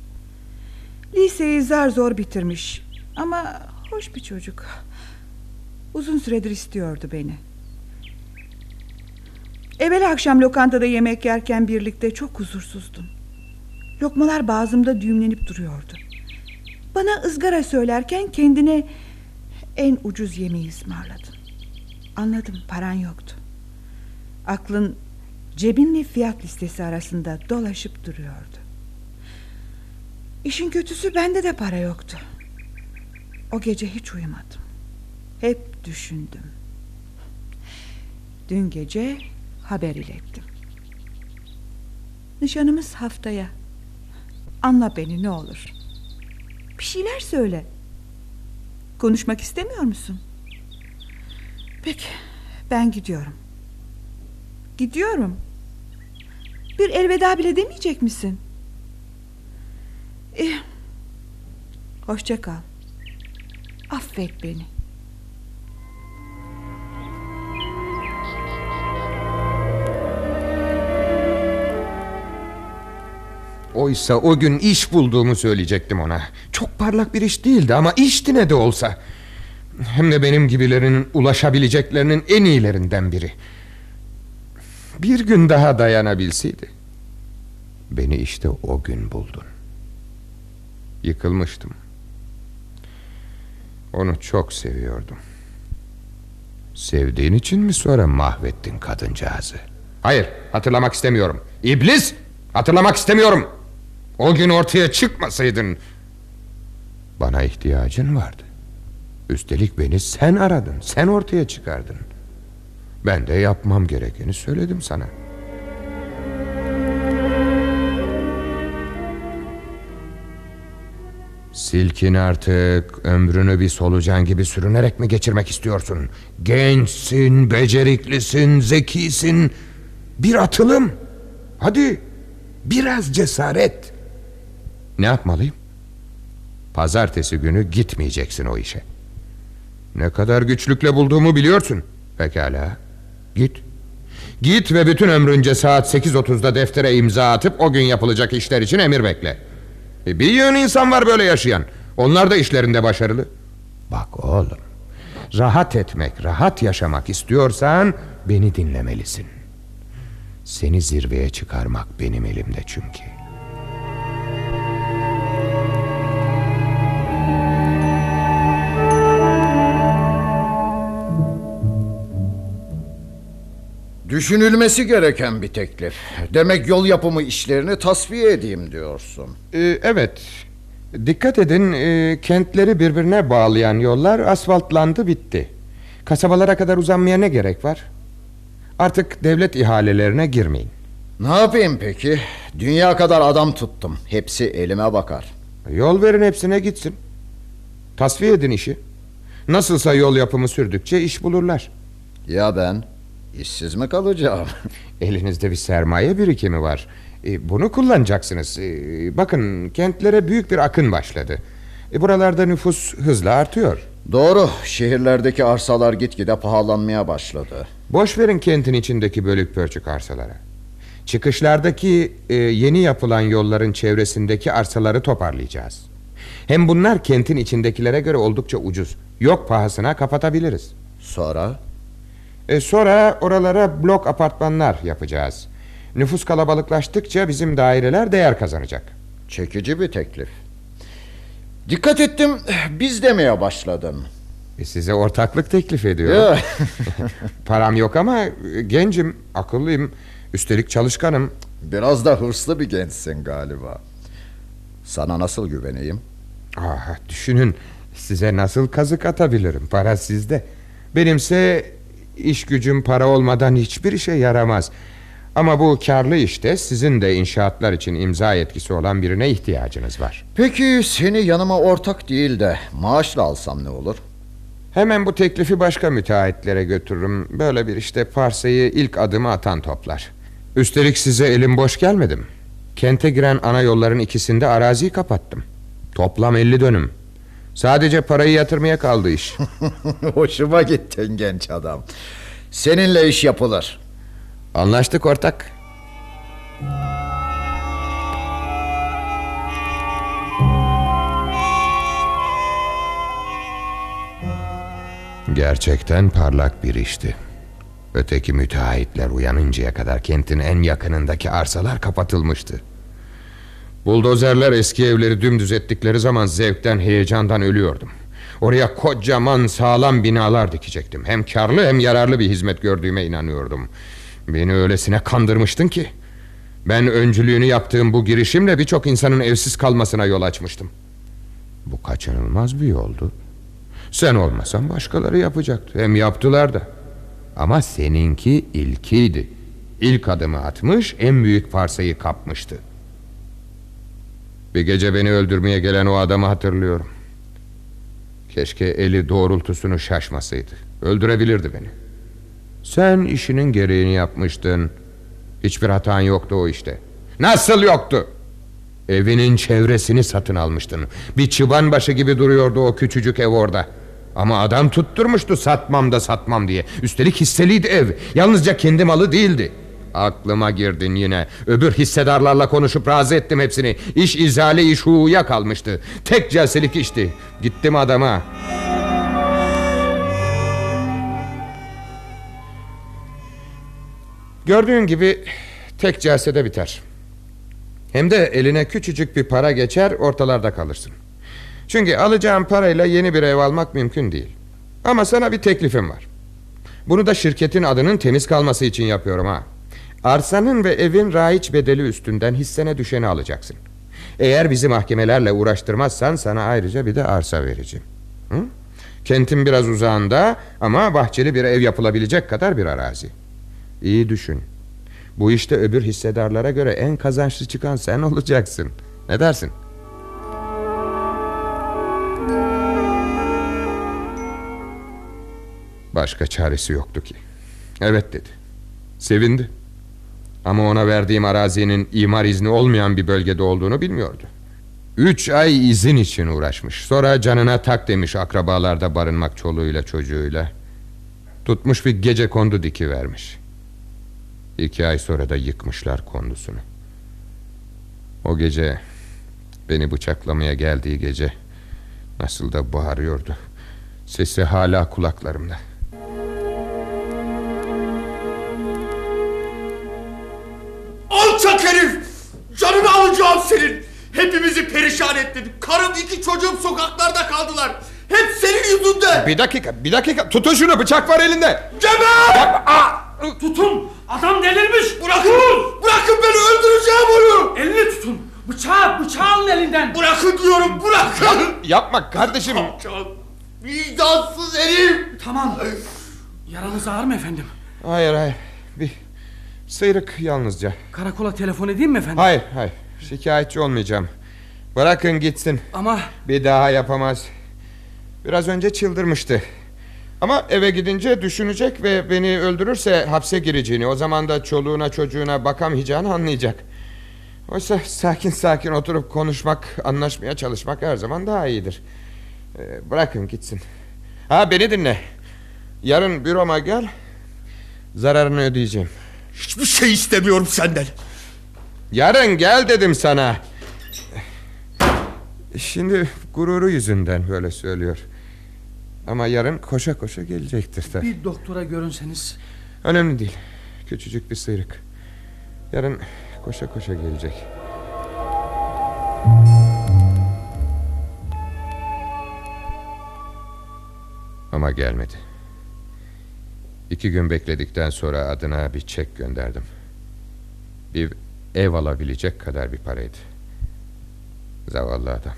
Liseyi zar zor bitirmiş. Ama hoş bir çocuk. Uzun süredir istiyordu beni. Evvel akşam lokantada yemek yerken birlikte çok huzursuzdum. Lokmalar boğazımda düğümlenip duruyordu. Bana ızgara söylerken kendine en ucuz yemeği ısmarladın. Anladım paran yoktu. Aklın cebinle fiyat listesi arasında dolaşıp duruyordu. İşin kötüsü bende de para yoktu. O gece hiç uyumadım. Hep düşündüm. Dün gece haber ilettim. Nişanımız haftaya. Anla beni ne olur. Bir şeyler söyle. Konuşmak istemiyor musun? Peki, ben gidiyorum. Gidiyorum. Bir elveda bile demeyecek misin? İyi. Hoşça kal. Affet beni. Oysa o gün iş bulduğumu söyleyecektim ona. Çok parlak bir iş değildi ama işti ne de olsa. Hem de benim gibilerinin ulaşabileceklerinin en iyilerinden biri. Bir gün daha dayanabilseydi. Beni işte o gün buldun. Yıkılmıştım. Onu çok seviyordum. Sevdiğin için mi sonra mahvettin kadıncağızı? Hayır, hatırlamak istemiyorum. İblis, hatırlamak istemiyorum. O gün ortaya çıkmasaydın... Bana ihtiyacın vardı. Üstelik beni sen aradın, sen ortaya çıkardın. Ben de yapmam gerekeni söyledim sana. Silkin artık ömrünü bir solucan gibi sürünerek mi geçirmek istiyorsun? Gençsin, beceriklisin, zekisin. Bir atılım. Hadi biraz cesaret. Ne yapmalıyım? Pazartesi günü gitmeyeceksin o işe. Ne kadar güçlükle bulduğumu biliyorsun. Pekala. Git. Git ve bütün ömrünce saat 8.30'da deftere imza atıp o gün yapılacak işler için emir bekle. E, bir yığın insan var böyle yaşayan. Onlar da işlerinde başarılı. Bak oğlum. Rahat etmek, rahat yaşamak istiyorsan beni dinlemelisin. Seni zirveye çıkarmak benim elimde çünkü. Düşünülmesi gereken bir teklif. Demek yol yapımı işlerini tasfiye edeyim diyorsun. Ee, evet. Dikkat edin e, kentleri birbirine bağlayan yollar asfaltlandı bitti. Kasabalara kadar uzanmaya ne gerek var? Artık devlet ihalelerine girmeyin. Ne yapayım peki? Dünya kadar adam tuttum. Hepsi elime bakar. Yol verin hepsine gitsin. Tasfiye edin işi. Nasılsa yol yapımı sürdükçe iş bulurlar. Ya ben? İşsiz mi kalacağım? Elinizde bir sermaye birikimi var. E, bunu kullanacaksınız. E, bakın kentlere büyük bir akın başladı. E, buralarda nüfus hızla artıyor. Doğru. Şehirlerdeki arsalar gitgide pahalanmaya başladı. Boş verin kentin içindeki bölük pörçük arsalara. Çıkışlardaki e, yeni yapılan yolların çevresindeki arsaları toparlayacağız. Hem bunlar kentin içindekilere göre oldukça ucuz. Yok pahasına kapatabiliriz. Sonra? E, sonra oralara blok apartmanlar yapacağız. Nüfus kalabalıklaştıkça bizim daireler değer kazanacak. Çekici bir teklif. Dikkat ettim biz demeye başladın. E, size ortaklık teklif ediyorum. Param yok ama e, gencim, akıllıyım. Üstelik çalışkanım. Biraz da hırslı bir gençsin galiba. Sana nasıl güveneyim? Ah, düşünün size nasıl kazık atabilirim para sizde Benimse iş gücüm para olmadan hiçbir işe yaramaz. Ama bu karlı işte sizin de inşaatlar için imza etkisi olan birine ihtiyacınız var. Peki seni yanıma ortak değil de maaşla alsam ne olur? Hemen bu teklifi başka müteahhitlere götürürüm. Böyle bir işte parsayı ilk adımı atan toplar. Üstelik size elim boş gelmedim Kente giren ana yolların ikisinde araziyi kapattım. Toplam 50 dönüm Sadece parayı yatırmaya kaldı iş Hoşuma gittin genç adam. Seninle iş yapılır. Anlaştık ortak Gerçekten parlak bir işti Öteki müteahhitler uyanıncaya kadar kentin en yakınındaki arsalar kapatılmıştı Buldozerler eski evleri dümdüz ettikleri zaman zevkten heyecandan ölüyordum. Oraya kocaman sağlam binalar dikecektim. Hem karlı hem yararlı bir hizmet gördüğüme inanıyordum. Beni öylesine kandırmıştın ki. Ben öncülüğünü yaptığım bu girişimle birçok insanın evsiz kalmasına yol açmıştım. Bu kaçınılmaz bir yoldu. Sen olmasan başkaları yapacaktı. Hem yaptılar da. Ama seninki ilkiydi. İlk adımı atmış en büyük parsayı kapmıştı Bir gece beni öldürmeye gelen o adamı hatırlıyorum. Keşke eli doğrultusunu şaşmasaydı. Öldürebilirdi beni. Sen işinin gereğini yapmıştın. Hiçbir hatan yoktu o işte. Nasıl yoktu? Evinin çevresini satın almıştın. Bir çıban başı gibi duruyordu o küçücük ev orada. Ama adam tutturmuştu satmam da satmam diye. Üstelik hisseliydi ev. Yalnızca kendi malı değildi Aklıma girdin yine. Öbür hissedarlarla konuşup razı ettim hepsini. İş izale iş huya kalmıştı. Tek celselik işti. Gittim adama. Gördüğün gibi tek celsede biter. Hem de eline küçücük bir para geçer ortalarda kalırsın. Çünkü alacağım parayla yeni bir ev almak mümkün değil. Ama sana bir teklifim var. Bunu da şirketin adının temiz kalması için yapıyorum ha Arsanın ve evin raiç bedeli üstünden hissene düşeni alacaksın. Eğer bizi mahkemelerle uğraştırmazsan sana ayrıca bir de arsa vereceğim. Hı? Kentin biraz uzağında ama bahçeli bir ev yapılabilecek kadar bir arazi. İyi düşün. Bu işte öbür hissedarlara göre en kazançlı çıkan sen olacaksın. Ne dersin? Başka çaresi yoktu ki. Evet dedi. Sevindi Ama ona verdiğim arazinin imar izni olmayan bir bölgede olduğunu bilmiyordu. Üç ay izin için uğraşmış. Sonra canına tak demiş akrabalarda barınmak çoluğuyla çocuğuyla. Tutmuş bir gece kondu diki vermiş. İki ay sonra da yıkmışlar kondusunu. O gece Beni bıçaklamaya geldiği gece Nasıl da bağırıyordu. Sesi hala kulaklarımda Canını alacağım senin! Hepimizi perişan ettin. Karım iki çocuğum sokaklarda kaldılar. Hep senin yüzünden. Bir dakika bir dakika tutun şunu bıçak var elinde Cemal! Tutun! Adam delirmiş! Bırakın! Bırakın beni öldüreceğim onu! Elini tutun! Bıçağı, bıçağı alın elinden. Bırakın diyorum bırakın. Yapma kardeşim. Alçak, vicdansız herif. Tamam. Yaranız ağır mı efendim? Hayır hayır. Sıyrık yalnızca. Karakola telefon edeyim mi efendim? Hayır hayır. Şikayetçi olmayacağım. Bırakın gitsin. Ama Bir daha yapamaz. Biraz önce çıldırmıştı. Ama eve gidince düşünecek ve beni öldürürse hapse gireceğini, o zaman da çoluğuna çocuğuna bakamayacağını anlayacak. Oysa sakin sakin oturup konuşmak, anlaşmaya çalışmak her zaman daha iyidir. Ee, bırakın gitsin. Ha beni dinle. Yarın büroma gel. Zararını ödeyeceğim. Hiçbir şey istemiyorum senden. Yarın gel dedim sana. Şimdi gururu yüzünden böyle söylüyor. Ama yarın koşa koşa gelecektir tabii. bir doktora görünseniz. Önemli değil. Küçücük bir sıyrık. Yarın koşa koşa gelecek. Ama gelmedi. İki gün bekledikten sonra adına bir çek gönderdim. Bir ev alabilecek kadar bir paraydı. Zavallı adam.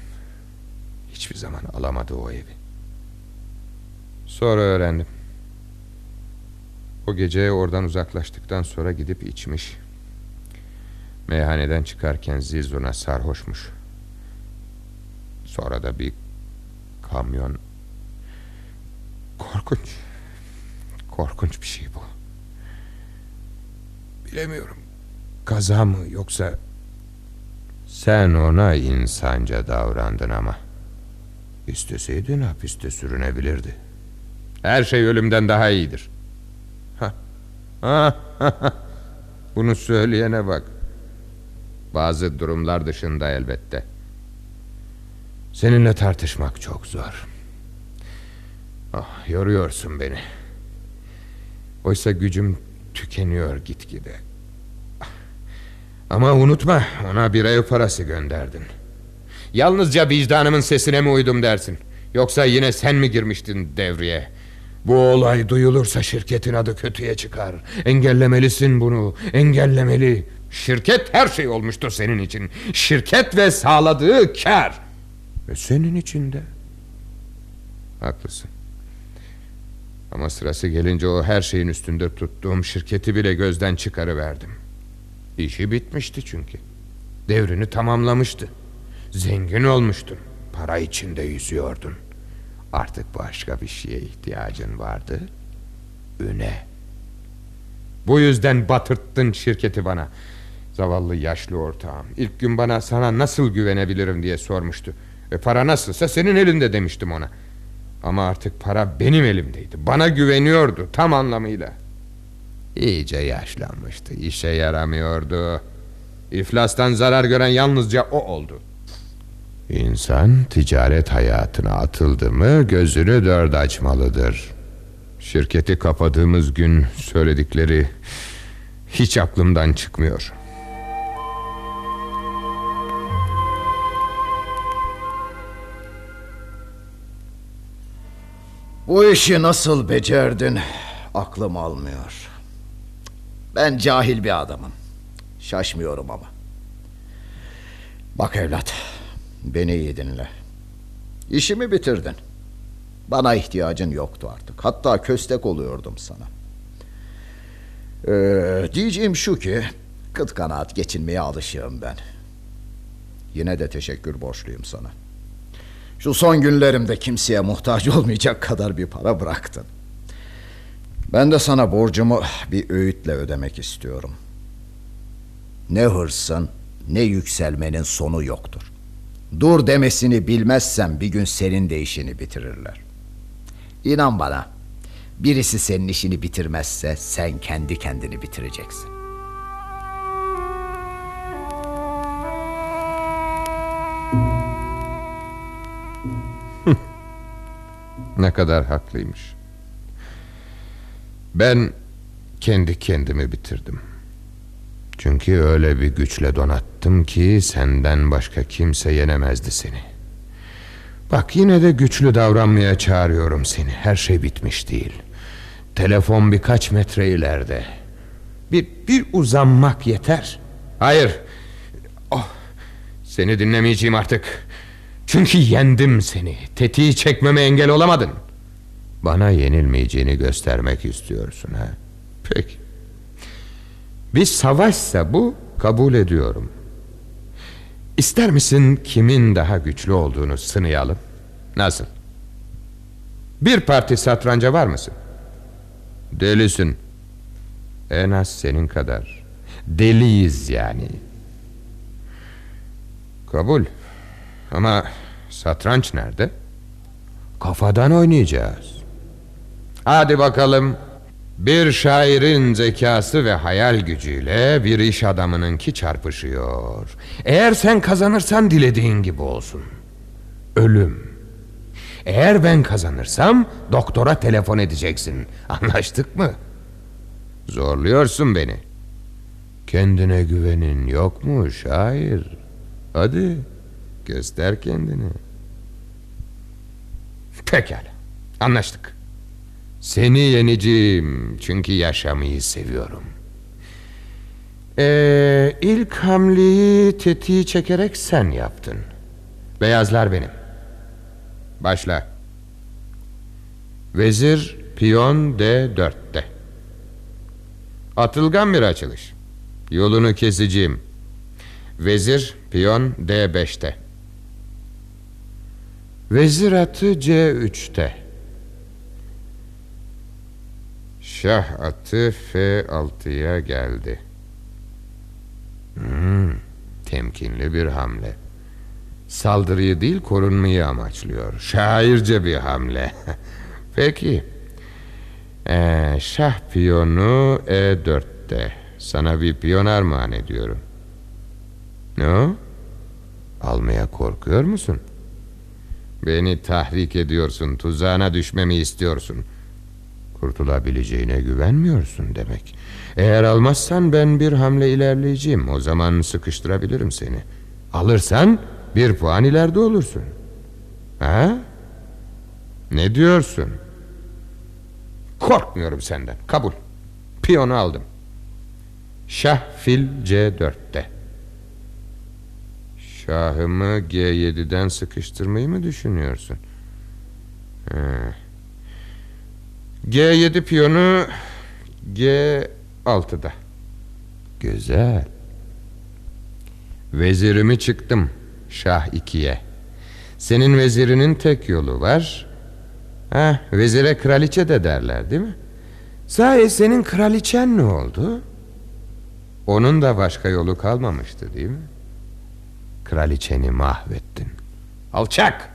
Hiçbir zaman alamadı o evi. Sonra öğrendim. O gece oradan uzaklaştıktan sonra gidip içmiş. Meyhaneden çıkarken zil sarhoşmuş. Sonra da bir kamyon... Korkunç. Korkunç bir şey bu. Bilemiyorum. Kaza mı yoksa... Sen ona insanca davrandın ama. İsteseydin hapiste sürünebilirdi. Her şey ölümden daha iyidir. Ha. Ha. Bunu söyleyene bak. Bazı durumlar dışında elbette. Seninle tartışmak çok zor. Ah, yoruyorsun beni. Oysa gücüm tükeniyor gitgide. Ama unutma ona bir ev parası gönderdin. Yalnızca vicdanımın sesine mi uydum dersin? Yoksa yine sen mi girmiştin devreye? Bu olay duyulursa şirketin adı kötüye çıkar. Engellemelisin bunu. Engellemeli. Şirket her şey olmuştur senin için. Şirket ve sağladığı kar. Ve senin için de. Haklısın. Ama sırası gelince o her şeyin üstünde tuttuğum şirketi bile gözden çıkarıverdim. İşi bitmişti çünkü. Devrini tamamlamıştı. Zengin olmuştun. Para içinde yüzüyordun. Artık başka bir şeye ihtiyacın vardı. Üne. Bu yüzden batırttın şirketi bana. Zavallı yaşlı ortağım. İlk gün bana sana nasıl güvenebilirim diye sormuştu. E para nasılsa senin elinde demiştim ona. Ama artık para benim elimdeydi. Bana güveniyordu tam anlamıyla. İyice yaşlanmıştı. İşe yaramıyordu. İflastan zarar gören yalnızca o oldu. İnsan ticaret hayatına atıldı mı gözünü dört açmalıdır. Şirketi kapadığımız gün söyledikleri hiç aklımdan çıkmıyor. Bu işi nasıl becerdin aklım almıyor. Ben cahil bir adamım. Şaşmıyorum ama. Bak evlat, beni iyi dinle. İşimi bitirdin. Bana ihtiyacın yoktu artık. Hatta köstek oluyordum sana. Ee, diyeceğim şu ki, kıt kanaat geçinmeye alışığım ben. Yine de teşekkür borçluyum sana. Şu son günlerimde kimseye muhtaç olmayacak kadar bir para bıraktın. Ben de sana borcumu bir öğütle ödemek istiyorum. Ne hırsın ne yükselmenin sonu yoktur. Dur demesini bilmezsen bir gün senin de işini bitirirler. İnan bana, birisi senin işini bitirmezse sen kendi kendini bitireceksin. Ne kadar haklıymış. Ben kendi kendimi bitirdim. Çünkü öyle bir güçle donattım ki senden başka kimse yenemezdi seni. Bak yine de güçlü davranmaya çağırıyorum seni. Her şey bitmiş değil. Telefon birkaç metre ileride. Bir, bir uzanmak yeter. Hayır. Oh, Seni dinlemeyeceğim artık. Çünkü yendim seni. Tetiği çekmeme engel olamadın. Bana yenilmeyeceğini göstermek istiyorsun ha? Peki. Bir savaşsa bu kabul ediyorum. İster misin kimin daha güçlü olduğunu sınayalım? Nasıl? Bir parti satranca var mısın? Delisin. En az senin kadar. Deliyiz yani. Kabul. Ama satranç nerede? Kafadan oynayacağız. Hadi bakalım. Bir şairin zekası ve hayal gücüyle bir iş adamınınki çarpışıyor. Eğer sen kazanırsan dilediğin gibi olsun. Ölüm. Eğer ben kazanırsam doktora telefon edeceksin. Anlaştık mı? Zorluyorsun beni. Kendine güvenin yok mu şair? Hadi göster kendini. Pekala. Anlaştık. Seni yeneceğim çünkü yaşamayı seviyorum. Ee, ilk hamleyi tetiği çekerek sen yaptın. Beyazlar benim. Başla. Vezir piyon D4'te. Atılgan bir açılış. Yolunu keseceğim. Vezir piyon D5'te. Vezir atı C3'te. Şah atı F6'ya geldi. Hmm, temkinli bir hamle. Saldırıyı değil korunmayı amaçlıyor. Şairce bir hamle. Peki. Ee, şah piyonu E4'te. Sana bir piyon armağan ediyorum. Ne o? Almaya korkuyor musun? Beni tahrik ediyorsun, tuzağına düşmemi istiyorsun. Kurtulabileceğine güvenmiyorsun demek. Eğer almazsan ben bir hamle ilerleyeceğim. O zaman sıkıştırabilirim seni. Alırsan bir puan ileride olursun. Ha? Ne diyorsun? Korkmuyorum senden. Kabul. Piyonu aldım. Şah fil C4'te. Şahımı G7'den sıkıştırmayı mı düşünüyorsun? Ha. G7 piyonu G6'da. Güzel. Vezirimi çıktım Şah 2'ye. Senin vezirinin tek yolu var. Ha, vezire kraliçe de derler değil mi? Sahi senin kraliçen ne oldu? Onun da başka yolu kalmamıştı değil mi? Kraliçeni mahvettin. Alçak!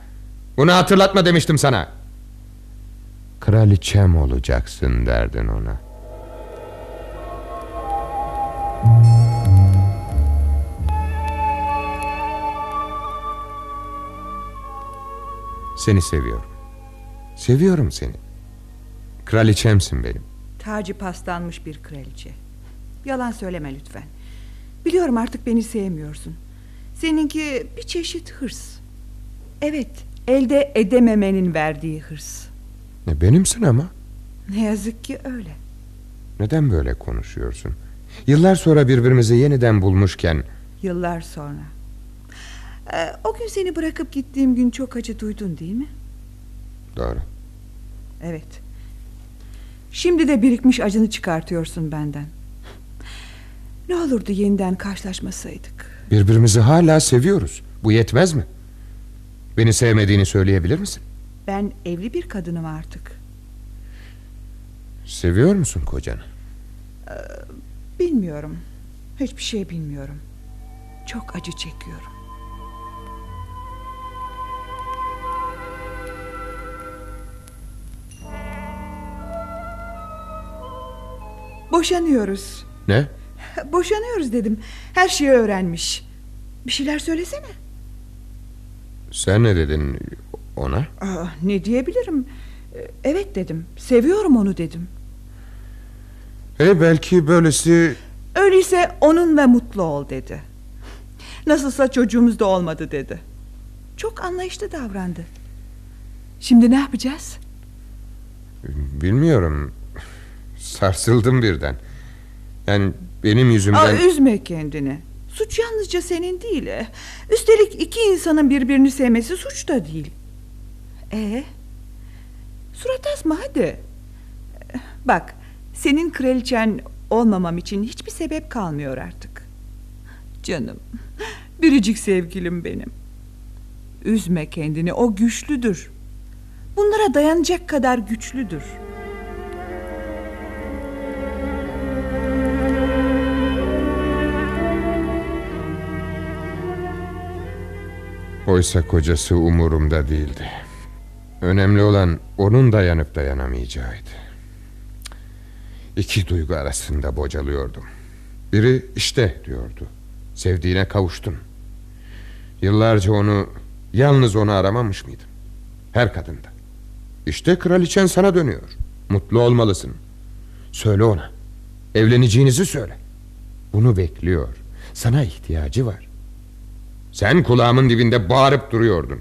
Bunu hatırlatma demiştim sana. Kraliçem olacaksın derdin ona. Seni seviyorum. Seviyorum seni. Kraliçemsin benim. Tacı paslanmış bir kraliçe. Yalan söyleme lütfen. Biliyorum artık beni sevmiyorsun. Seninki bir çeşit hırs. Evet, elde edememenin verdiği hırs. Ne benimsin ama. Ne yazık ki öyle. Neden böyle konuşuyorsun? Yıllar sonra birbirimizi yeniden bulmuşken... Yıllar sonra. Ee, o gün seni bırakıp gittiğim gün çok acı duydun değil mi? Doğru. Evet. Şimdi de birikmiş acını çıkartıyorsun benden. Ne olurdu yeniden karşılaşmasaydık. Birbirimizi hala seviyoruz. Bu yetmez mi? Beni sevmediğini söyleyebilir misin? Ben evli bir kadınım artık. Seviyor musun kocanı? Ee, bilmiyorum. Hiçbir şey bilmiyorum. Çok acı çekiyorum. Boşanıyoruz. Ne? Boşanıyoruz dedim. Her şeyi öğrenmiş. Bir şeyler söylesene. Sen ne dedin ona? Aa, ne diyebilirim? Ee, Evet dedim. Seviyorum onu dedim. E belki böylesi... Öyleyse onunla mutlu ol dedi. Nasılsa çocuğumuz da olmadı dedi. Çok anlayışlı davrandı. Şimdi ne yapacağız? Bilmiyorum. Sarsıldım birden. Yani benim yüzümden... Aa, üzme kendini. Suç yalnızca senin değil. Üstelik iki insanın birbirini sevmesi suç da değil. Ee, surat asma hadi. Bak, senin kraliçen olmamam için hiçbir sebep kalmıyor artık. Canım, biricik sevgilim benim. Üzme kendini, o güçlüdür. Bunlara dayanacak kadar güçlüdür. Oysa kocası umurumda değildi. Önemli olan onun dayanıp dayanamayacağıydı. İki duygu arasında bocalıyordum. Biri işte diyordu. Sevdiğine kavuştun. Yıllarca onu yalnız onu aramamış mıydın? Her kadında. İşte kraliçen sana dönüyor. Mutlu olmalısın. Söyle ona. Evleneceğinizi söyle. Bunu bekliyor. Sana ihtiyacı var. Sen kulağımın dibinde bağırıp duruyordun.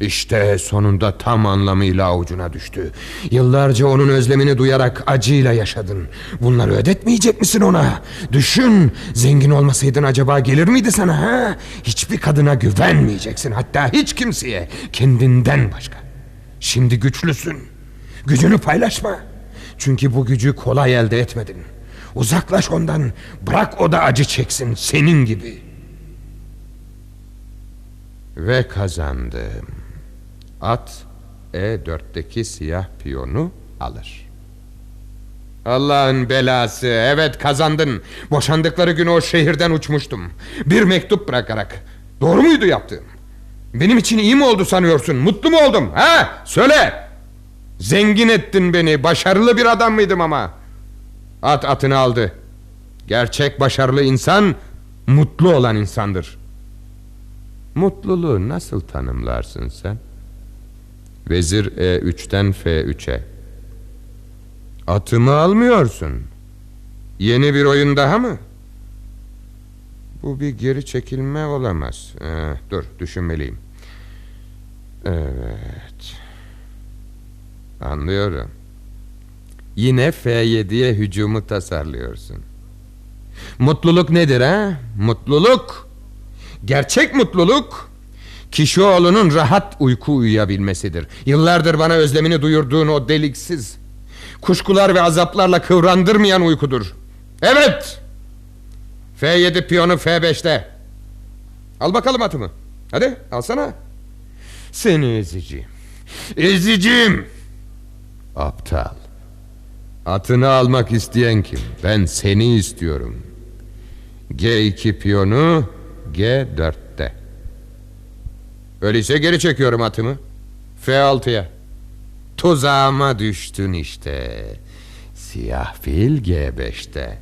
İşte sonunda tam anlamıyla avucuna düştü. Yıllarca onun özlemini duyarak acıyla yaşadın. Bunları ödetmeyecek misin ona? Düşün, zengin olmasaydın acaba gelir miydi sana? Ha? Hiçbir kadına güvenmeyeceksin. Hatta hiç kimseye, kendinden başka. Şimdi güçlüsün. Gücünü paylaşma. Çünkü bu gücü kolay elde etmedin. Uzaklaş ondan. Bırak o da acı çeksin senin gibi. Ve kazandım. At E4'teki siyah piyonu alır. Allah'ın belası. Evet kazandın. Boşandıkları gün o şehirden uçmuştum. Bir mektup bırakarak. Doğru muydu yaptığım? Benim için iyi mi oldu sanıyorsun? Mutlu mu oldum? Ha? Söyle. Zengin ettin beni. Başarılı bir adam mıydım ama? At atını aldı. Gerçek başarılı insan mutlu olan insandır. Mutluluğu nasıl tanımlarsın sen? Vezir E3'ten F3'e. Atımı almıyorsun. Yeni bir oyun daha mı? Bu bir geri çekilme olamaz. Ee, dur düşünmeliyim. Evet. Anlıyorum. Yine F7'ye hücumu tasarlıyorsun. Mutluluk nedir ha? Mutluluk Gerçek mutluluk Kişioğlu'nun rahat uyku uyuyabilmesidir. Yıllardır bana özlemini duyurduğun o deliksiz, kuşkular ve azaplarla kıvrandırmayan uykudur. Evet! F7 piyonu F5'te. Al bakalım atımı. Hadi alsana. Seni ezeceğim. Ezeceğim. Aptal. Atını almak isteyen kim? Ben seni istiyorum. G2 piyonu G4'te. Öyleyse geri çekiyorum atımı. F6'ya. Tuzağıma düştün işte. Siyah fil G5'te.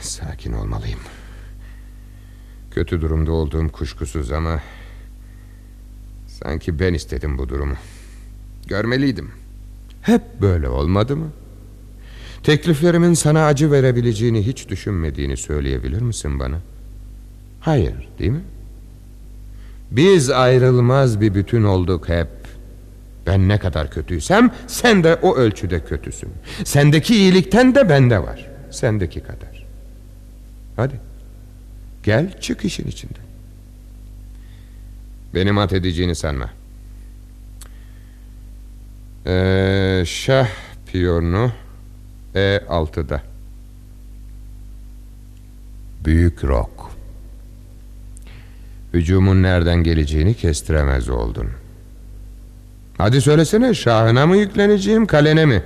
Sakin olmalıyım. Kötü durumda olduğum kuşkusuz ama... Sanki ben istedim bu durumu. Görmeliydim. Hep böyle olmadı mı? Tekliflerimin sana acı verebileceğini hiç düşünmediğini söyleyebilir misin bana? Hayır, değil mi? Biz ayrılmaz bir bütün olduk hep. Ben ne kadar kötüysem sen de o ölçüde kötüsün. Sendeki iyilikten de bende var. Sendeki kadar. Hadi. Gel çık işin içinden. Benim at edeceğini sanma. Ee, şah piyonu E6'da. Büyük rok. Hücumun nereden geleceğini kestiremez oldun. Hadi söylesene şahına mı yükleneceğim kalene mi?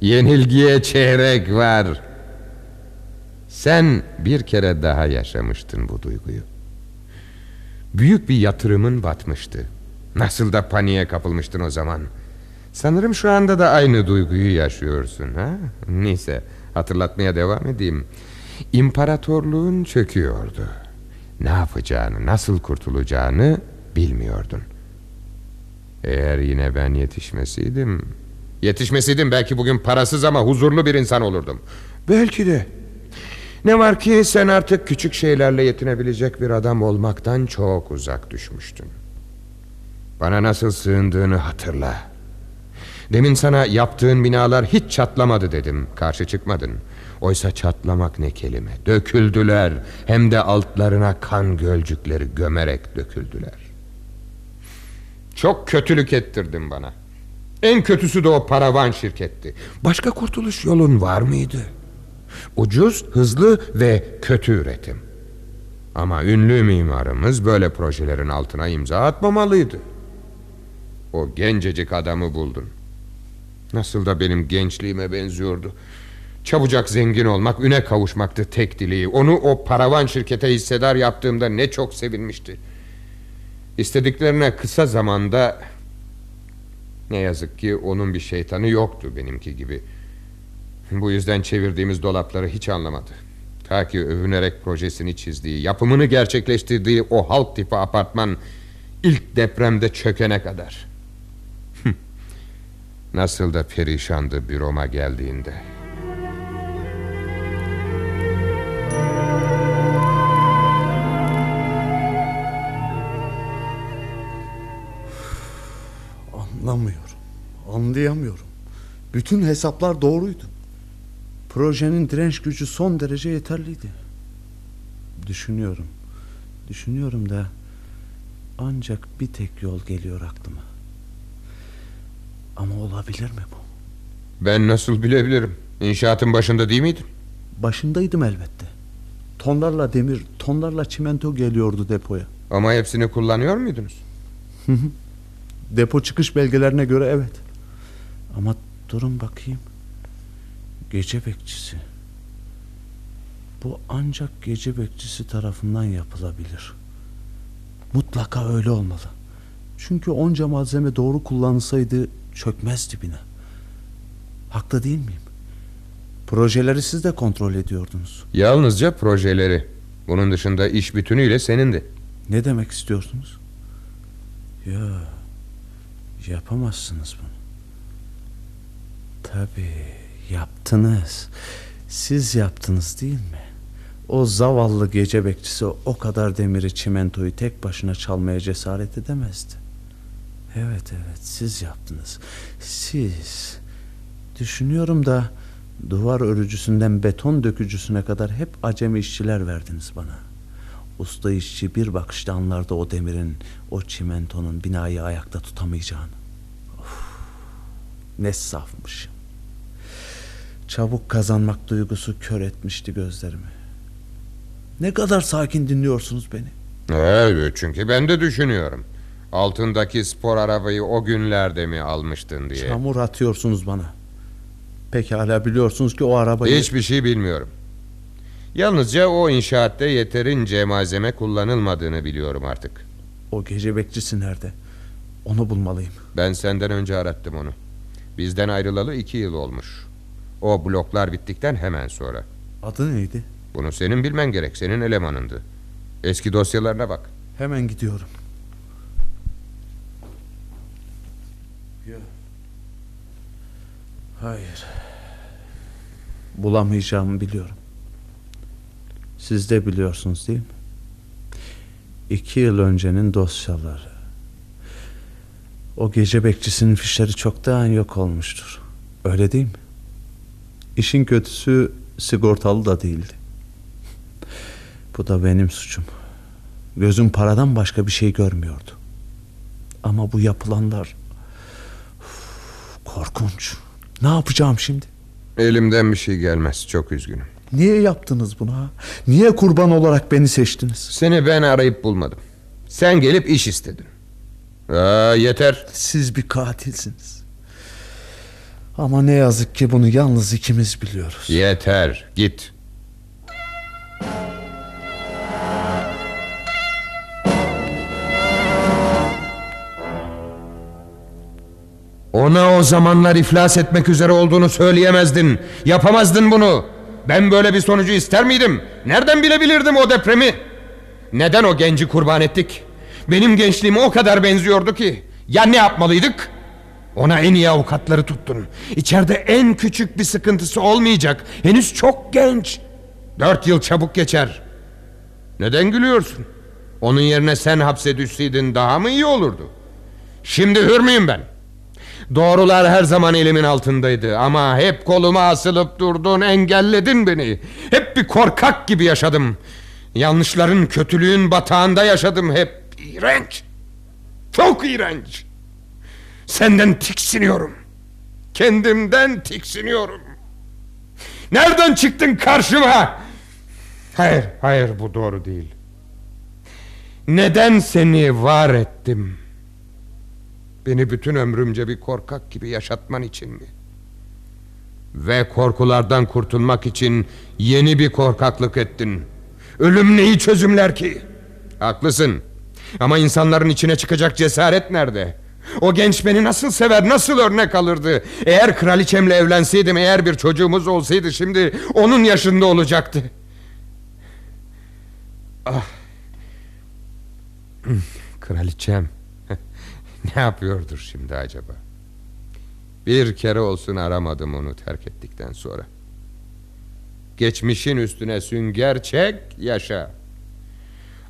Yenilgiye çeyrek var. Sen bir kere daha yaşamıştın bu duyguyu. Büyük bir yatırımın batmıştı. Nasıl da paniğe kapılmıştın o zaman. Sanırım şu anda da aynı duyguyu yaşıyorsun. Ha? Neyse hatırlatmaya devam edeyim. İmparatorluğun çöküyordu. Ne yapacağını, nasıl kurtulacağını bilmiyordun. Eğer yine ben yetişmeseydim... Yetişmeseydim belki bugün parasız ama huzurlu bir insan olurdum. Belki de. Ne var ki sen artık küçük şeylerle yetinebilecek bir adam olmaktan çok uzak düşmüştün. Bana nasıl sığındığını hatırla. Demin sana yaptığın binalar hiç çatlamadı dedim. Karşı çıkmadın. Oysa çatlamak ne kelime. Döküldüler. Hem de altlarına kan gölcükleri gömerek döküldüler. Çok kötülük ettirdin bana. En kötüsü de o paravan şirketti. Başka kurtuluş yolun var mıydı? Ucuz, hızlı ve kötü üretim. Ama ünlü mimarımız böyle projelerin altına imza atmamalıydı. O gencecik adamı buldun. Nasıl da benim gençliğime benziyordu. Çabucak zengin olmak, üne kavuşmaktı tek dileği. Onu o paravan şirkete hissedar yaptığımda ne çok sevinmişti. İstediklerine kısa zamanda... Ne yazık ki onun bir şeytanı yoktu benimki gibi. Bu yüzden çevirdiğimiz dolapları hiç anlamadı. Ta ki övünerek projesini çizdiği, yapımını gerçekleştirdiği o halk tipi apartman ilk depremde çökene kadar. Nasıl da perişandı büroma geldiğinde. Anlamıyorum. Anlayamıyorum. Bütün hesaplar doğruydu. Projenin direnç gücü son derece yeterliydi. Düşünüyorum. Düşünüyorum da ancak bir tek yol geliyor aklıma. Ama olabilir mi bu? Ben nasıl bilebilirim? İnşaatın başında değil miydin? Başındaydım elbette. Tonlarla demir, tonlarla çimento geliyordu depoya. Ama hepsini kullanıyor muydunuz? Depo çıkış belgelerine göre evet. Ama durun bakayım. Gece bekçisi. Bu ancak gece bekçisi tarafından yapılabilir. Mutlaka öyle olmalı. Çünkü onca malzeme doğru kullanılsaydı çökmezdi bina. Haklı değil miyim? Projeleri siz de kontrol ediyordunuz. Yalnızca projeleri. Bunun dışında iş bütünüyle senindi. Ne demek istiyorsunuz? Ya yapamazsınız bunu. Tabii yaptınız. Siz yaptınız değil mi? O zavallı gece bekçisi o kadar demiri çimentoyu tek başına çalmaya cesaret edemezdi. Evet evet siz yaptınız. Siz. Düşünüyorum da duvar örücüsünden beton dökücüsüne kadar hep acemi işçiler verdiniz bana. Usta işçi bir bakışta anlardı o demirin, o çimentonun binayı ayakta tutamayacağını. Of, ne safmışım. Çabuk kazanmak duygusu kör etmişti gözlerimi. Ne kadar sakin dinliyorsunuz beni. Evet çünkü ben de düşünüyorum. Altındaki spor arabayı o günlerde mi almıştın diye. Çamur atıyorsunuz bana. Pekala biliyorsunuz ki o arabayı... Hiçbir şey bilmiyorum. Yalnızca o inşaatta yeterince malzeme kullanılmadığını biliyorum artık. O gece bekçisi nerede? Onu bulmalıyım. Ben senden önce arattım onu. Bizden ayrılalı iki yıl olmuş. O bloklar bittikten hemen sonra. Adı neydi? Bunu senin bilmen gerek. Senin elemanındı. Eski dosyalarına bak. Hemen gidiyorum. Hayır. Bulamayacağımı biliyorum. Siz de biliyorsunuz değil mi? İki yıl öncenin dosyaları. O gece bekçisinin fişleri çoktan yok olmuştur. Öyle değil mi? İşin kötüsü sigortalı da değildi. Bu da benim suçum. Gözüm paradan başka bir şey görmüyordu. Ama bu yapılanlar Uf, korkunç. Ne yapacağım şimdi? Elimden bir şey gelmez. Çok üzgünüm. Niye yaptınız bunu ha? Niye kurban olarak beni seçtiniz? Seni ben arayıp bulmadım. Sen gelip iş istedin. Aa, yeter. Siz bir katilsiniz. Ama ne yazık ki bunu yalnız ikimiz biliyoruz. Yeter. Git. Ona o zamanlar iflas etmek üzere olduğunu söyleyemezdin. Yapamazdın bunu. Ben böyle bir sonucu ister miydim? Nereden bilebilirdim o depremi? Neden o genci kurban ettik? Benim gençliğime o kadar benziyordu ki. Ya ne yapmalıydık? Ona en iyi avukatları tuttun. İçeride en küçük bir sıkıntısı olmayacak. Henüz çok genç. Dört yıl çabuk geçer. Neden gülüyorsun? Onun yerine sen hapse düşseydin daha mı iyi olurdu? Şimdi hür müyüm ben? Doğrular her zaman elimin altındaydı ama hep koluma asılıp durdun, engelledin beni. Hep bir korkak gibi yaşadım. Yanlışların, kötülüğün batağında yaşadım hep. İğrenç. Çok iğrenç. Senden tiksiniyorum. Kendimden tiksiniyorum. Nereden çıktın karşıma? Hayır, hayır bu doğru değil. Neden seni var ettim? Beni bütün ömrümce bir korkak gibi yaşatman için mi? Ve korkulardan kurtulmak için yeni bir korkaklık ettin. Ölüm neyi çözümler ki? Haklısın. Ama insanların içine çıkacak cesaret nerede? O genç beni nasıl sever, nasıl örnek alırdı? Eğer kraliçemle evlenseydim, eğer bir çocuğumuz olsaydı şimdi onun yaşında olacaktı. Ah. Kraliçem ne yapıyordur şimdi acaba? Bir kere olsun aramadım onu terk ettikten sonra. Geçmişin üstüne sünger çek, yaşa.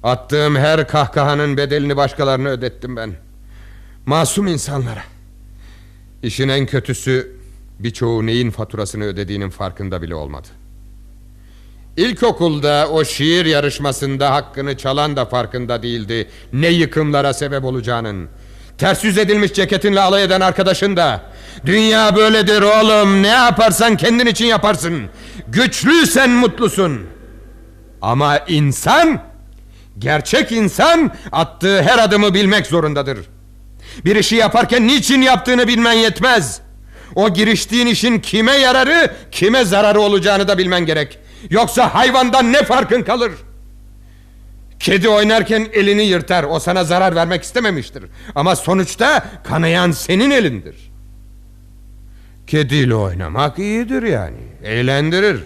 Attığım her kahkahanın bedelini başkalarına ödettim ben. Masum insanlara. İşin en kötüsü birçoğu neyin faturasını ödediğinin farkında bile olmadı. İlkokulda o şiir yarışmasında hakkını çalan da farkında değildi. Ne yıkımlara sebep olacağının. Ters yüz edilmiş ceketinle alay eden arkadaşın da. Dünya böyledir oğlum. Ne yaparsan kendin için yaparsın. Güçlüysen mutlusun. Ama insan, gerçek insan attığı her adımı bilmek zorundadır. Bir işi yaparken niçin yaptığını bilmen yetmez. O giriştiğin işin kime yararı, kime zararı olacağını da bilmen gerek. Yoksa hayvandan ne farkın kalır? Kedi oynarken elini yırtar. O sana zarar vermek istememiştir. Ama sonuçta kanayan senin elindir. Kediyle oynamak iyidir yani. Eğlendirir.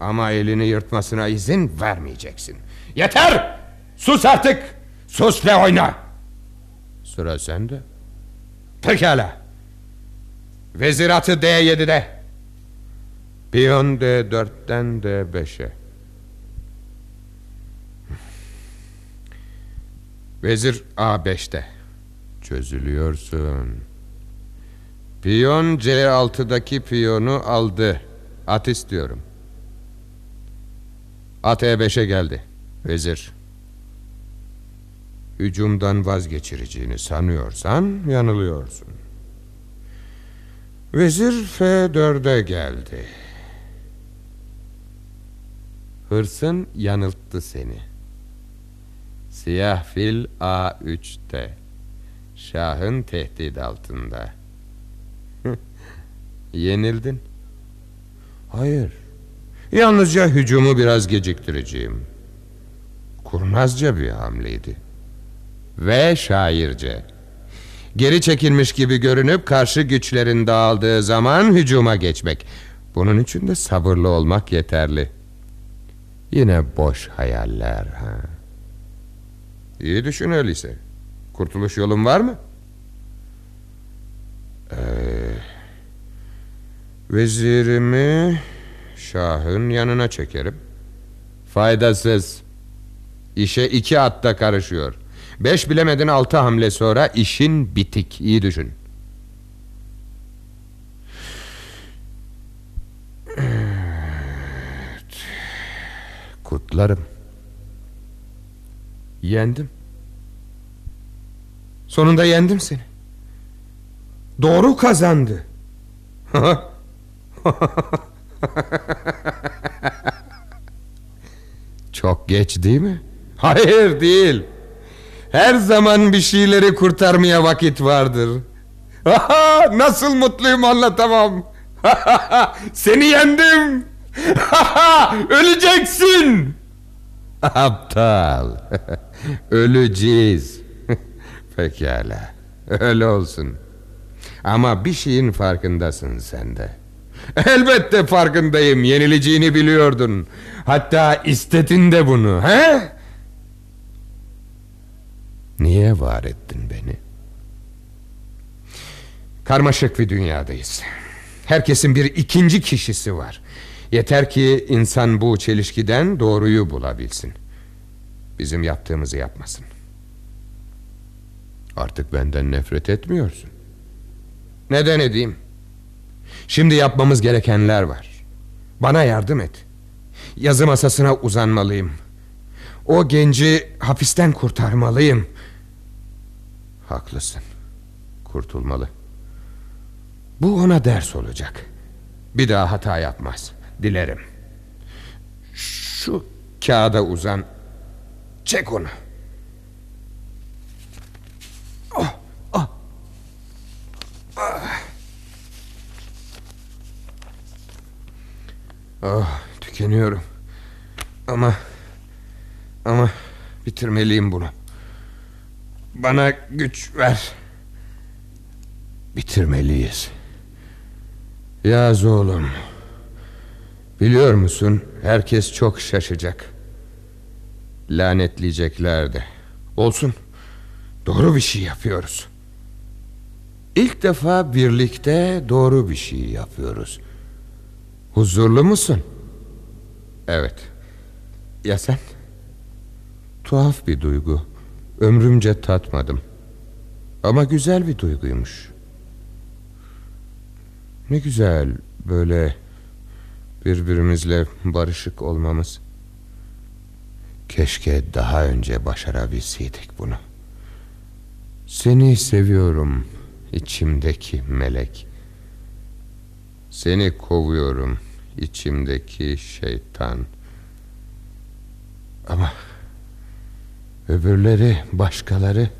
Ama elini yırtmasına izin vermeyeceksin. Yeter! Sus artık! Sus ve oyna! Sıra sende. Pekala. Veziratı D7'de. Piyon D4'ten D5'e. Vezir A5'te. Çözülüyorsun. Piyon C6'daki piyonu aldı. At istiyorum. At E5'e geldi. Vezir. Hücumdan vazgeçireceğini sanıyorsan yanılıyorsun. Vezir F4'e geldi. Hırsın yanılttı seni. Siyah fil A3'te. Şahın tehdit altında. Yenildin. Hayır. Yalnızca hücumu biraz geciktireceğim. Kurnazca bir hamleydi. Ve şairce. Geri çekilmiş gibi görünüp karşı güçlerin dağıldığı zaman hücuma geçmek. Bunun için de sabırlı olmak yeterli. Yine boş hayaller ha. İyi düşün öyleyse. Kurtuluş yolun var mı? Ee, vezirimi şahın yanına çekerim. Faydasız. İşe iki atta karışıyor. Beş bilemedin altı hamle sonra işin bitik. İyi düşün. Evet. Kutlarım. Yendim. Sonunda yendim seni. Doğru kazandı. Çok geç değil mi? Hayır değil. Her zaman bir şeyleri kurtarmaya vakit vardır. Nasıl mutluyum anlatamam. Seni yendim. Öleceksin. Aptal. Öleceğiz. Pekala. Öyle olsun. Ama bir şeyin farkındasın sen de. Elbette farkındayım. Yenileceğini biliyordun. Hatta istedin de bunu. He? Niye var ettin beni? Karmaşık bir dünyadayız. Herkesin bir ikinci kişisi var. Yeter ki insan bu çelişkiden doğruyu bulabilsin. Bizim yaptığımızı yapmasın. Artık benden nefret etmiyorsun. Neden edeyim? Şimdi yapmamız gerekenler var. Bana yardım et. Yazı masasına uzanmalıyım. O genci hapisten kurtarmalıyım. Haklısın. Kurtulmalı. Bu ona ders olacak. Bir daha hata yapmaz. Dilerim. Şu kağıda uzan. Çek onu. Oh, oh. Ah. Oh, tükeniyorum. Ama ama bitirmeliyim bunu. Bana güç ver. Bitirmeliyiz. Yaz oğlum. Biliyor musun herkes çok şaşacak. Lanetleyecekler de. Olsun. Doğru bir şey yapıyoruz. İlk defa birlikte doğru bir şey yapıyoruz. Huzurlu musun? Evet. Ya sen? Tuhaf bir duygu. Ömrümce tatmadım. Ama güzel bir duyguymuş. Ne güzel böyle birbirimizle barışık olmamız. Keşke daha önce başarabilseydik bunu. Seni seviyorum içimdeki melek. Seni kovuyorum içimdeki şeytan. Ama öbürleri başkaları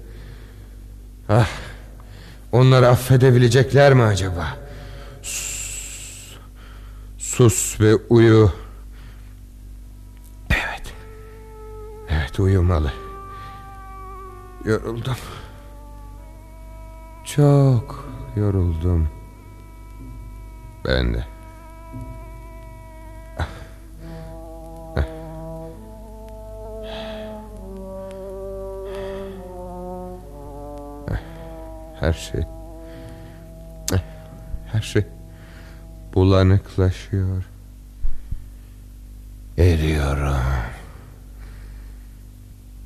ah onları affedebilecekler mi acaba? Sus, sus ve uyu. Evet uyumalı. Yoruldum. Çok yoruldum. Ben de. Her şey Her şey Bulanıklaşıyor Eriyorum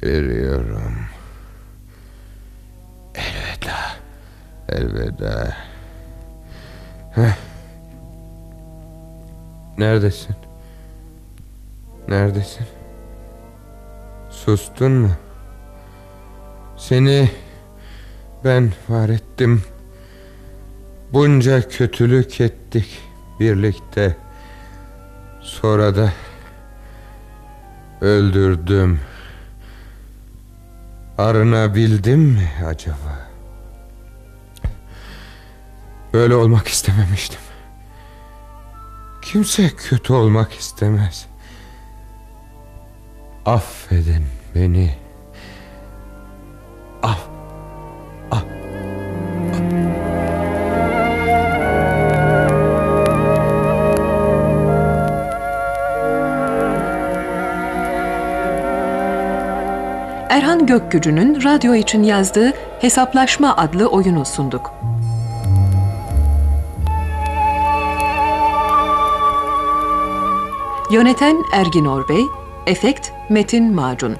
Eriyorum Elveda Elveda Heh. Neredesin? Neredesin? Sustun mu? Seni ben var ettim. Bunca kötülük ettik birlikte. Sonra da öldürdüm. Arınabildim mi acaba? Böyle olmak istememiştim. Kimse kötü olmak istemez. Affedin beni. Gökgücü'nün radyo için yazdığı Hesaplaşma adlı oyunu sunduk. Yöneten Ergin Orbey, efekt Metin Macun.